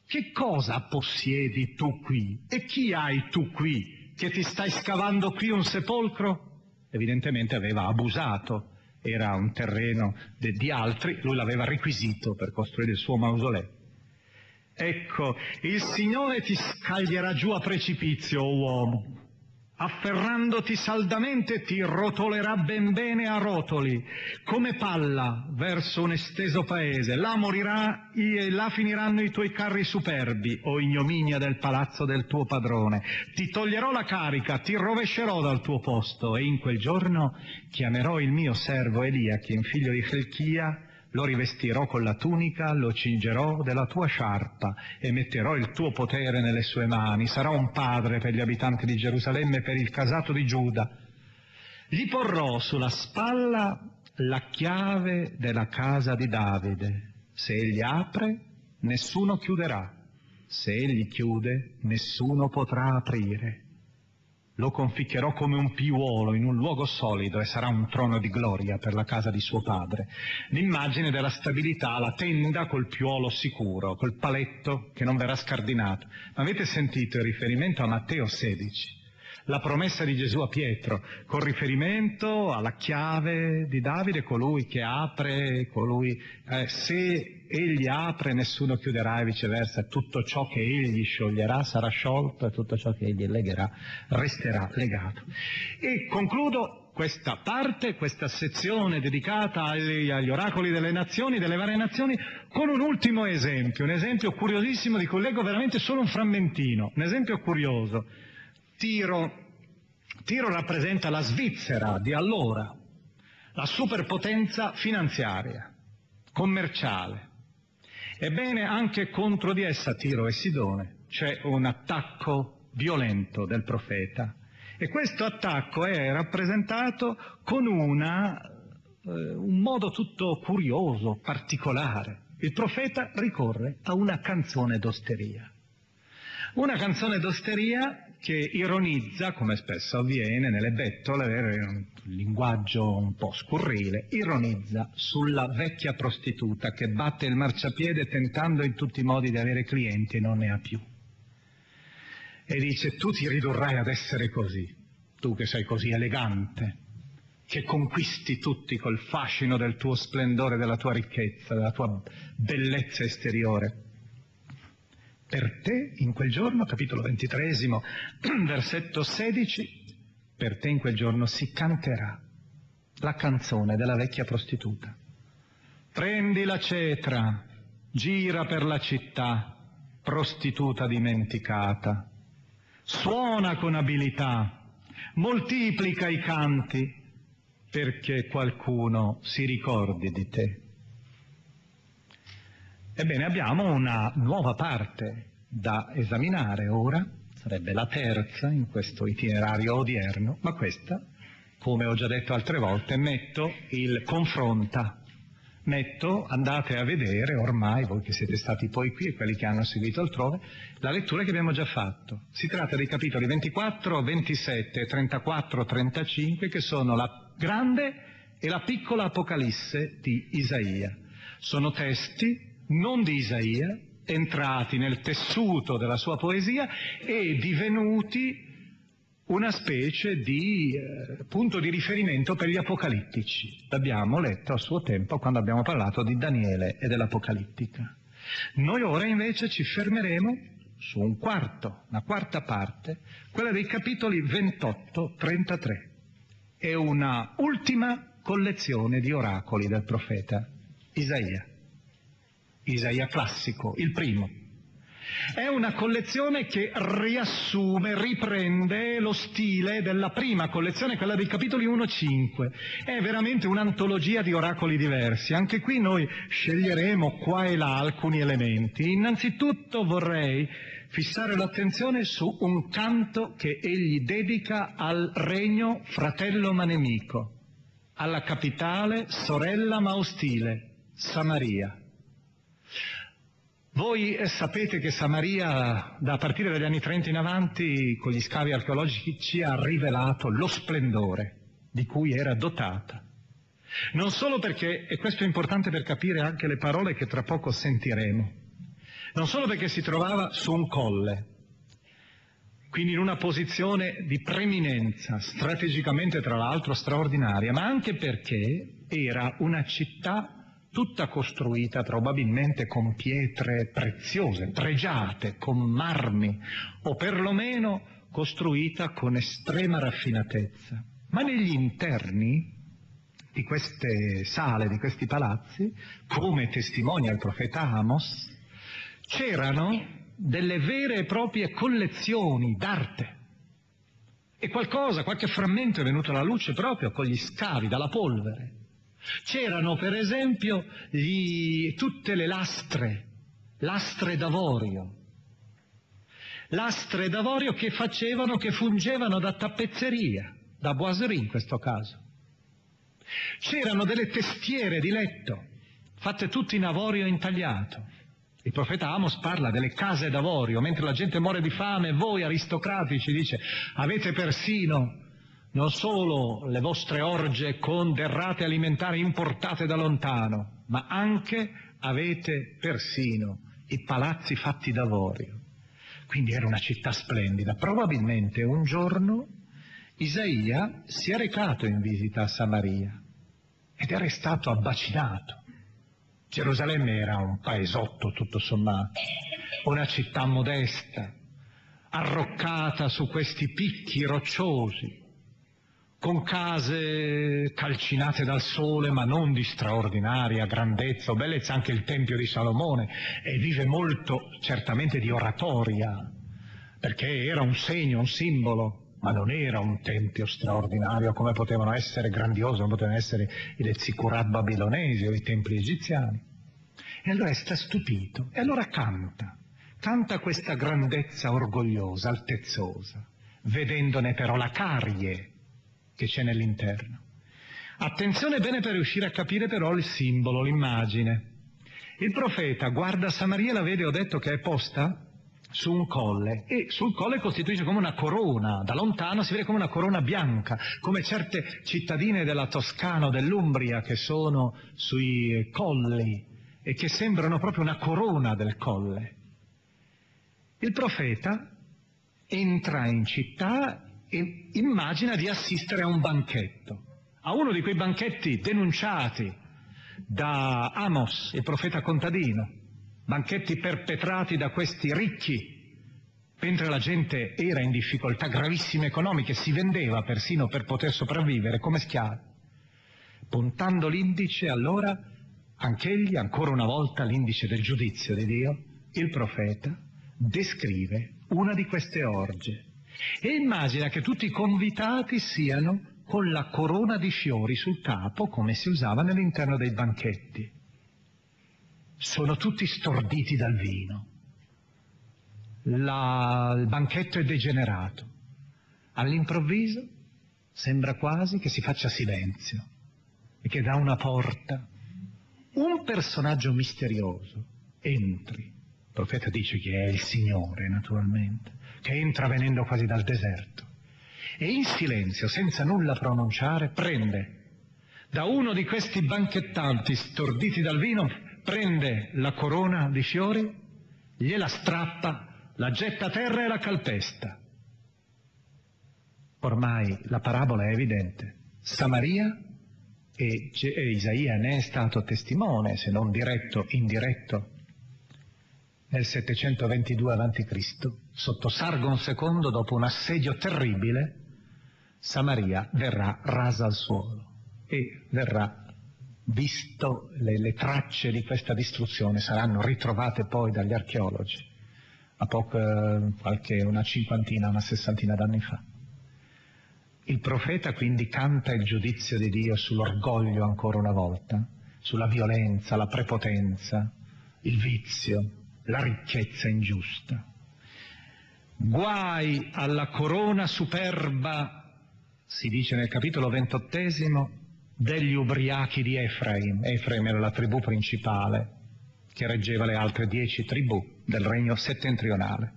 Che cosa possiedi tu qui? E chi hai tu qui che ti stai scavando qui un sepolcro? Evidentemente aveva abusato era un terreno de, di altri, lui l'aveva requisito per costruire il suo mausoleo. Ecco, il Signore ti scaglierà giù a precipizio, uomo. Afferrandoti saldamente ti rotolerà ben bene a rotoli, come palla verso un esteso paese. Là morirà e là finiranno i tuoi carri superbi, o ignominia del palazzo del tuo padrone. Ti toglierò la carica, ti rovescerò dal tuo posto, e in quel giorno chiamerò il mio servo Eliachim, figlio di Felchia, lo rivestirò con la tunica, lo cingerò della tua sciarpa e metterò il tuo potere nelle sue mani. Sarà un padre per gli abitanti di Gerusalemme e per il casato di Giuda. Gli porrò sulla spalla la chiave della casa di Davide. Se egli apre, nessuno chiuderà. Se egli chiude, nessuno potrà aprire. Lo conficcherò come un piuolo in un luogo solido e sarà un trono di gloria per la casa di suo padre. L'immagine della stabilità, la tenda col piuolo sicuro, col paletto che non verrà scardinato. Avete sentito il riferimento a Matteo 16? La promessa di Gesù a Pietro, con riferimento alla chiave di Davide, colui che apre, colui, eh, se egli apre nessuno chiuderà e viceversa, tutto ciò che egli scioglierà sarà sciolto e tutto ciò che egli legherà resterà legato. E concludo questa parte, questa sezione dedicata agli, agli, oracoli delle nazioni, delle varie nazioni, con un ultimo esempio, un esempio curiosissimo di cui leggo veramente solo un frammentino, un esempio curioso. Tiro, Tiro rappresenta la Svizzera di allora, la superpotenza finanziaria, commerciale. Ebbene, anche contro di essa, Tiro e Sidone, c'è un attacco violento del profeta. E questo attacco è rappresentato con una, eh, un modo tutto curioso, particolare. Il profeta ricorre a una canzone d'osteria. Una canzone d'osteria che ironizza, come spesso avviene nelle bettole, un linguaggio un po' scurrile, ironizza sulla vecchia prostituta che batte il marciapiede tentando in tutti i modi di avere clienti e non ne ha più. E dice, tu ti ridurrai ad essere così, tu che sei così elegante, che conquisti tutti col fascino del tuo splendore, della tua ricchezza, della tua bellezza esteriore per te in quel giorno, capitolo ventitresimo, versetto 16, per te in quel giorno si canterà la canzone della vecchia prostituta. Prendi la cetra, gira per la città, prostituta dimenticata, suona con abilità, moltiplica i canti perché qualcuno si ricordi di te. Ebbene, abbiamo una nuova parte da esaminare ora, sarebbe la terza in questo itinerario odierno, ma questa, come ho già detto altre volte, metto il confronta. Metto, andate a vedere ormai, voi che siete stati poi qui e quelli che hanno seguito altrove, la lettura che abbiamo già fatto. Si tratta dei capitoli 24, 27, 34, 35, che sono la grande e la piccola Apocalisse di Isaia. Sono testi non di Isaia, entrati nel tessuto della sua poesia e divenuti una specie di eh, punto di riferimento per gli apocalittici. L'abbiamo letto a suo tempo quando abbiamo parlato di Daniele e dell'apocalittica. Noi ora invece ci fermeremo su un quarto, una quarta parte, quella dei capitoli 28-33. È una ultima collezione di oracoli del profeta Isaia. Isaia classico, il primo. È una collezione che riassume, riprende lo stile della prima collezione, quella dei capitoli 1-5. È veramente un'antologia di oracoli diversi. Anche qui noi sceglieremo qua e là alcuni elementi. Innanzitutto vorrei fissare l'attenzione su un canto che egli dedica al regno fratello ma nemico, alla capitale sorella ma ostile, Samaria. Voi eh, sapete che Samaria, da partire dagli anni 30 in avanti, con gli scavi archeologici, ci ha rivelato lo splendore di cui era dotata. Non solo perché, e questo è importante per capire anche le parole che tra poco sentiremo, non solo perché si trovava su un colle, quindi in una posizione di preminenza, strategicamente tra l'altro straordinaria, ma anche perché era una città tutta costruita probabilmente con pietre preziose, pregiate, con marmi, o perlomeno costruita con estrema raffinatezza. Ma negli interni di queste sale, di questi palazzi, come testimonia il profeta Amos, c'erano delle vere e proprie collezioni d'arte. E qualcosa, qualche frammento è venuto alla luce proprio con gli scavi, dalla polvere. C'erano per esempio gli, tutte le lastre, lastre d'avorio, lastre d'avorio che facevano, che fungevano da tappezzeria, da boiserie in questo caso. C'erano delle testiere di letto, fatte tutte in avorio intagliato. Il profeta Amos parla delle case d'avorio, mentre la gente muore di fame, voi aristocratici, dice, avete persino non solo le vostre orge con derrate alimentari importate da lontano, ma anche avete persino i palazzi fatti d'avorio. Quindi era una città splendida. Probabilmente un giorno Isaia si è recato in visita a Samaria ed è restato abbacinato. Gerusalemme era un paesotto tutto sommato, una città modesta, arroccata su questi picchi rocciosi, con case calcinate dal sole ma non di straordinaria grandezza o bellezza, anche il Tempio di Salomone, e vive molto certamente di oratoria, perché era un segno, un simbolo, ma non era un tempio straordinario come potevano essere grandiosi, come potevano essere i zikurat babilonesi o i templi egiziani. E allora sta stupito, e allora canta, canta questa grandezza orgogliosa, altezzosa, vedendone però la carie, che c'è nell'interno. Attenzione bene per riuscire a capire però il simbolo, l'immagine. Il profeta guarda Samaria e la vede, ho detto che è posta su un colle e sul colle costituisce come una corona, da lontano si vede come una corona bianca, come certe cittadine della Toscana o dell'Umbria che sono sui colli e che sembrano proprio una corona del colle. Il profeta entra in città e immagina di assistere a un banchetto, a uno di quei banchetti denunciati da Amos, il profeta contadino, banchetti perpetrati da questi ricchi, mentre la gente era in difficoltà gravissime economiche, si vendeva persino per poter sopravvivere come schiavi. Puntando l'indice, allora, anch'egli, ancora una volta, l'indice del giudizio di Dio, il profeta descrive una di queste orge e immagina che tutti i convitati siano con la corona di fiori sul capo, come si usava nell'interno dei banchetti. Sono tutti storditi dal vino. La, il banchetto è degenerato. All'improvviso sembra quasi che si faccia silenzio e che da una porta un personaggio misterioso entri. Il profeta dice che è il Signore, naturalmente che entra venendo quasi dal deserto e in silenzio, senza nulla pronunciare, prende da uno di questi banchettanti storditi dal vino, prende la corona di fiori, gliela strappa, la getta a terra e la calpesta. Ormai la parabola è evidente. Samaria, e, e Isaia ne è stato testimone, se non diretto, indiretto, nel 722 a.C., sotto Sargon II, dopo un assedio terribile, Samaria verrà rasa al suolo e verrà visto le, le tracce di questa distruzione, saranno ritrovate poi dagli archeologi a poco, qualche, una cinquantina, una sessantina d'anni fa. Il profeta quindi canta il giudizio di Dio sull'orgoglio ancora una volta, sulla violenza, la prepotenza, il vizio, la ricchezza ingiusta. Guai alla corona superba, si dice nel capitolo ventottesimo, degli ubriachi di Efraim. Efraim era la tribù principale che reggeva le altre dieci tribù del regno settentrionale.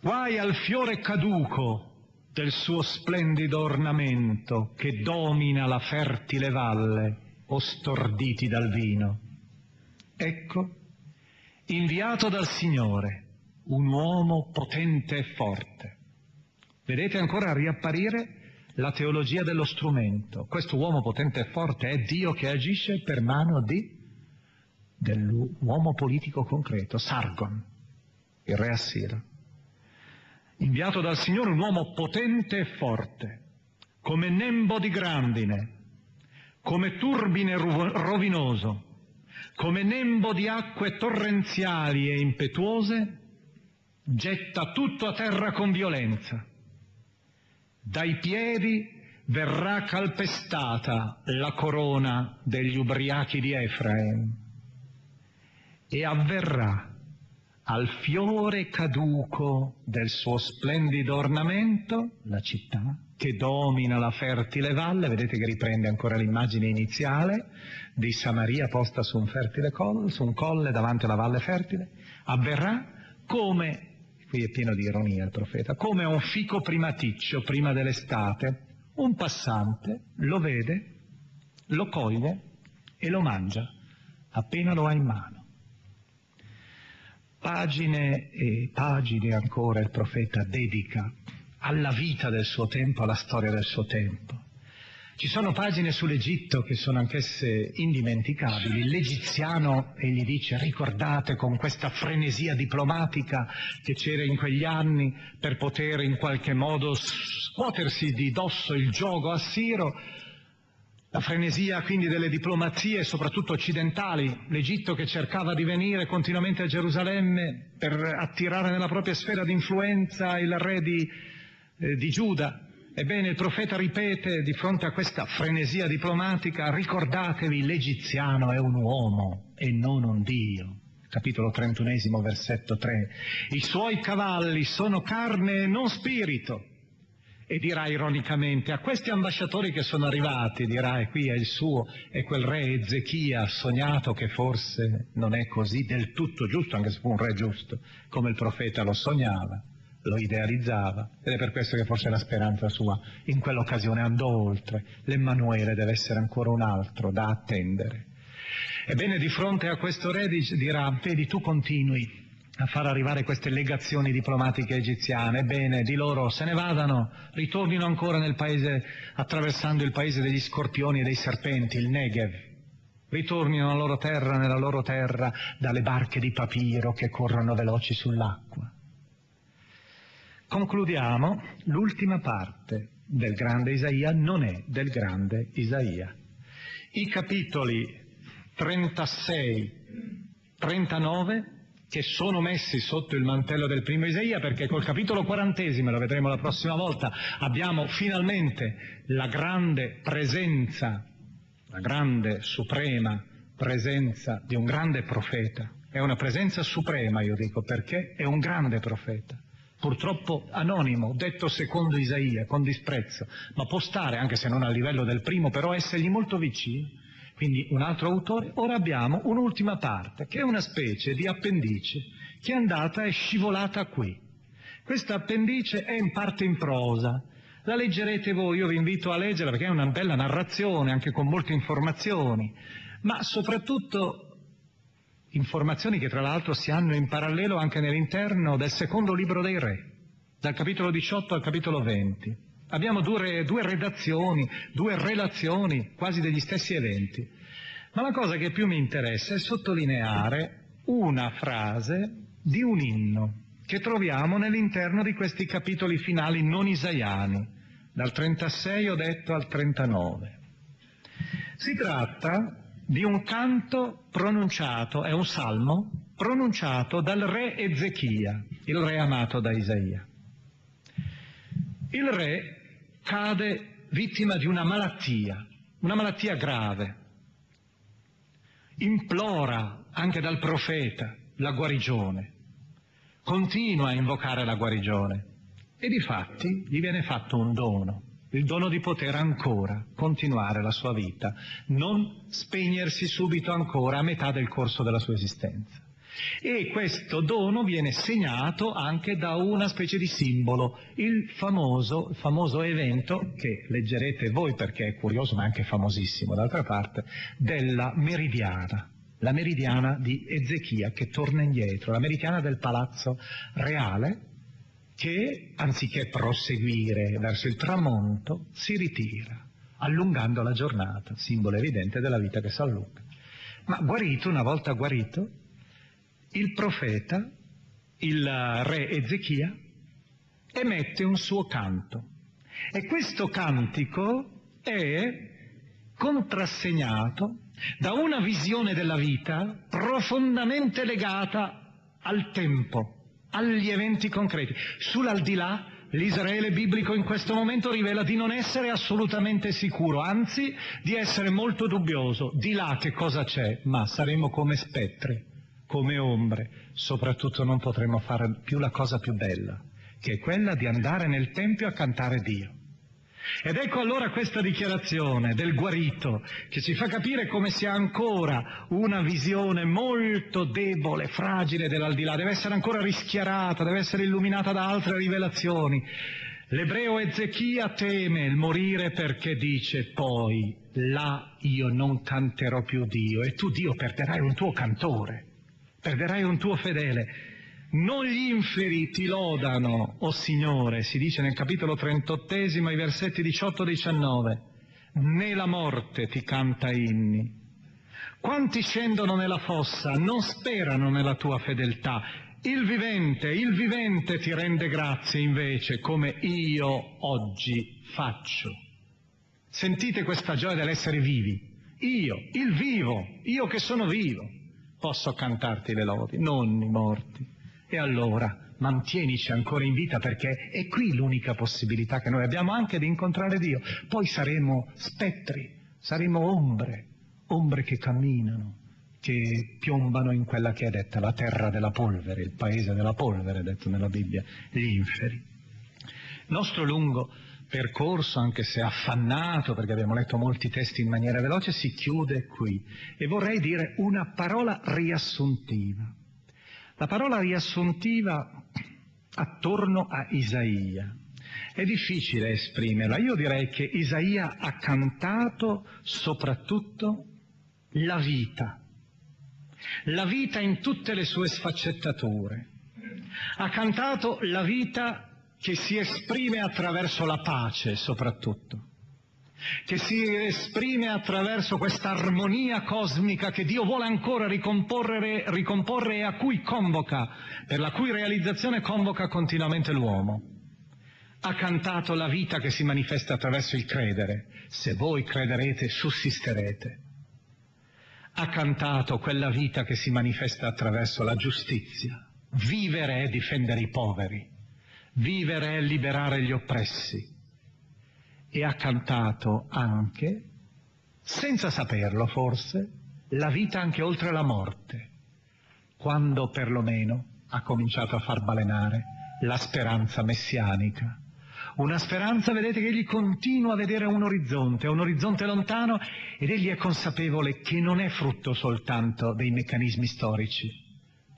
Guai al fiore caduco del suo splendido ornamento che domina la fertile valle, o storditi dal vino. Ecco inviato dal Signore, un uomo potente e forte. Vedete ancora riapparire la teologia dello strumento. Questo uomo potente e forte è Dio che agisce per mano di, dell'uomo politico concreto, Sargon, il re Assiro. inviato dal Signore un uomo potente e forte, come nembo di grandine, come turbine rovinoso, come nembo di acque torrenziali e impetuose, getta tutto a terra con violenza. Dai piedi verrà calpestata la corona degli ubriachi di Efraim e avverrà al fiore caduco del suo splendido ornamento, la città, che domina la fertile valle, vedete che riprende ancora l'immagine iniziale di Samaria posta su un fertile colle, su un colle davanti alla valle fertile, avverrà come, qui è pieno di ironia il profeta, come un fico primaticcio prima dell'estate, un passante lo vede, lo coglie e lo mangia appena lo ha in mano. Pagine e pagine ancora il profeta dedica alla vita del suo tempo, alla storia del suo tempo. Ci sono pagine sull'Egitto che sono anch'esse indimenticabili. L'egiziano, egli dice, ricordate con questa frenesia diplomatica che c'era in quegli anni per poter in qualche modo scuotersi di dosso il gioco assiro, la frenesia quindi delle diplomazie, soprattutto occidentali, l'Egitto che cercava di venire continuamente a Gerusalemme per attirare nella propria sfera di influenza il re di, eh, di Giuda. Ebbene, il profeta ripete di fronte a questa frenesia diplomatica, ricordatevi, l'egiziano è un uomo e non un Dio. Capitolo 31, versetto 3. I suoi cavalli sono carne e non spirito e dirà ironicamente a questi ambasciatori che sono arrivati, dirà e qui è il suo, è quel re Ezechia sognato che forse non è così del tutto giusto, anche se fu un re giusto, come il profeta lo sognava, lo idealizzava, ed è per questo che forse la speranza sua in quell'occasione andò oltre, l'Emmanuele deve essere ancora un altro da attendere. Ebbene, di fronte a questo re dirà, vedi, tu continui, a far arrivare queste legazioni diplomatiche egiziane. Ebbene, di loro se ne vadano, ritornino ancora nel paese, attraversando il paese degli scorpioni e dei serpenti, il Negev. Ritornino nella loro terra, nella loro terra, dalle barche di papiro che corrono veloci sull'acqua. Concludiamo, l'ultima parte del grande Isaia non è del grande Isaia. I capitoli 36, 39 che sono messi sotto il mantello del primo Isaia perché col capitolo quarantesimo, lo vedremo la prossima volta, abbiamo finalmente la grande presenza, la grande suprema presenza di un grande profeta. È una presenza suprema, io dico, perché è un grande profeta. Purtroppo anonimo, detto secondo Isaia, con disprezzo, ma può stare, anche se non a livello del primo, però essergli molto vicino quindi un altro autore. Ora abbiamo un'ultima parte, che è una specie di appendice, che è andata e scivolata qui. Questa appendice è in parte in prosa, la leggerete voi, io vi invito a leggerla perché è una bella narrazione, anche con molte informazioni, ma soprattutto informazioni che tra l'altro si hanno in parallelo anche nell'interno del secondo libro dei re, dal capitolo 18 al capitolo 20. Abbiamo due, due redazioni, due relazioni quasi degli stessi eventi. Ma la cosa che più mi interessa è sottolineare una frase di un inno che troviamo nell'interno di questi capitoli finali non isaiani, dal 36 ho detto al 39. Si tratta di un canto pronunciato, è un salmo pronunciato dal re Ezechia, il re amato da Isaia. Il re cade vittima di una malattia, una malattia grave. Implora anche dal profeta la guarigione, continua a invocare la guarigione e di fatti gli viene fatto un dono, il dono di poter ancora continuare la sua vita, non spegnersi subito ancora a metà del corso della sua esistenza. E questo dono viene segnato anche da una specie di simbolo, il famoso, famoso evento, che leggerete voi perché è curioso ma anche famosissimo d'altra parte, della meridiana, la meridiana di Ezechia che torna indietro, la meridiana del palazzo reale che anziché proseguire verso il tramonto si ritira, allungando la giornata, simbolo evidente della vita che si allunga. Ma guarito, una volta guarito, il profeta, il re Ezechia, emette un suo canto. E questo cantico è contrassegnato da una visione della vita profondamente legata al tempo, agli eventi concreti. Sull'aldilà l'Israele biblico in questo momento rivela di non essere assolutamente sicuro, anzi di essere molto dubbioso. Di là che cosa c'è? Ma saremo come spettri, come ombre, soprattutto non potremo fare più la cosa più bella, che è quella di andare nel Tempio a cantare Dio. Ed ecco allora questa dichiarazione del guarito che ci fa capire come sia ancora una visione molto debole, fragile dell'aldilà, deve essere ancora rischiarata, deve essere illuminata da altre rivelazioni. L'ebreo Ezechia teme il morire perché dice poi là io non canterò più Dio e tu Dio perderai un tuo cantore, perderai un tuo fedele. Non gli inferi ti lodano, o Signore, si dice nel capitolo 38, i versetti 18-19, né la morte ti canta inni. Quanti scendono nella fossa non sperano nella tua fedeltà. Il vivente, il vivente ti rende grazie invece come io oggi faccio. Sentite questa gioia dell'essere vivi. Io, il vivo, io che sono vivo, posso cantarti le lodi, non i morti. E allora mantienici ancora in vita perché è qui l'unica possibilità che noi abbiamo anche di incontrare Dio. Poi saremo spettri, saremo ombre, ombre che camminano, che piombano in quella che è detta la terra della polvere, il paese della polvere, detto nella Bibbia, gli inferi. Il nostro lungo percorso, anche se affannato, perché abbiamo letto molti testi in maniera veloce, si chiude qui. E vorrei dire una parola riassuntiva. La parola riassuntiva attorno a Isaia. È difficile esprimerla. Io direi che Isaia ha cantato soprattutto la vita, la vita in tutte le sue sfaccettature. Ha cantato la vita che si esprime attraverso la pace soprattutto che si esprime attraverso questa armonia cosmica che Dio vuole ancora ricomporre e a cui convoca, per la cui realizzazione convoca continuamente l'uomo. Ha cantato la vita che si manifesta attraverso il credere. Se voi crederete, sussisterete. Ha cantato quella vita che si manifesta attraverso la giustizia. Vivere è difendere i poveri. Vivere è liberare gli oppressi e ha cantato anche, senza saperlo forse, la vita anche oltre la morte, quando perlomeno ha cominciato a far balenare la speranza messianica. Una speranza, vedete, che egli continua a vedere un orizzonte, un orizzonte lontano, ed egli è consapevole che non è frutto soltanto dei meccanismi storici,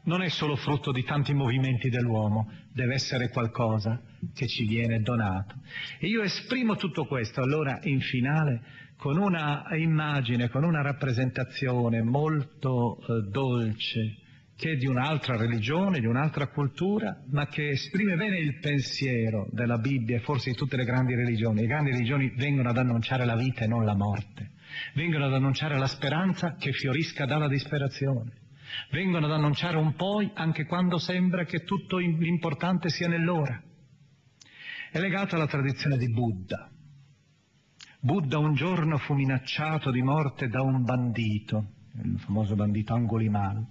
non è solo frutto di tanti movimenti dell'uomo, deve essere qualcosa che ci viene donato. E io esprimo tutto questo allora in finale con una immagine, con una rappresentazione molto eh, dolce, che è di un'altra religione, di un'altra cultura, ma che esprime bene il pensiero della Bibbia e forse di tutte le grandi religioni. Le grandi religioni vengono ad annunciare la vita e non la morte, vengono ad annunciare la speranza che fiorisca dalla disperazione. Vengono ad annunciare un poi anche quando sembra che tutto l'importante sia nell'ora. È legata alla tradizione di Buddha. Buddha un giorno fu minacciato di morte da un bandito, il famoso bandito Angulimala.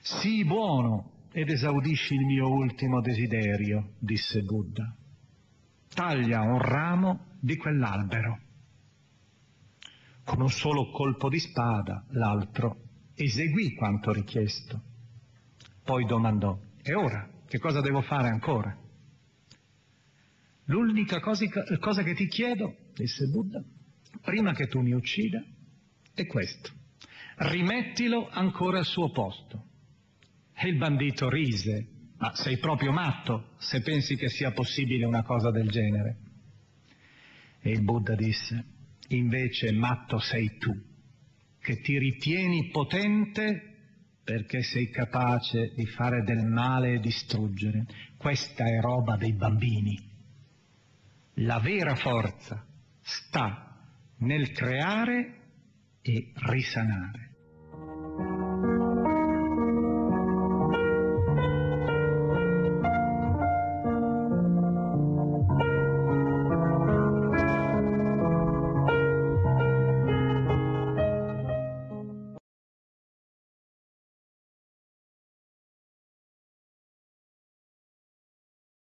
Sii buono ed esaudisci il mio ultimo desiderio, disse Buddha. Taglia un ramo di quell'albero. Con un solo colpo di spada l'altro eseguì quanto richiesto. Poi domandò, e ora che cosa devo fare ancora? L'unica cosa, cosa che ti chiedo, disse Buddha, prima che tu mi uccida, è questo. Rimettilo ancora al suo posto. E il bandito rise, ma sei proprio matto se pensi che sia possibile una cosa del genere. E il Buddha disse, invece matto sei tu che ti ritieni potente perché sei capace di fare del male e distruggere. Questa è roba dei bambini. La vera forza sta nel creare e risanare.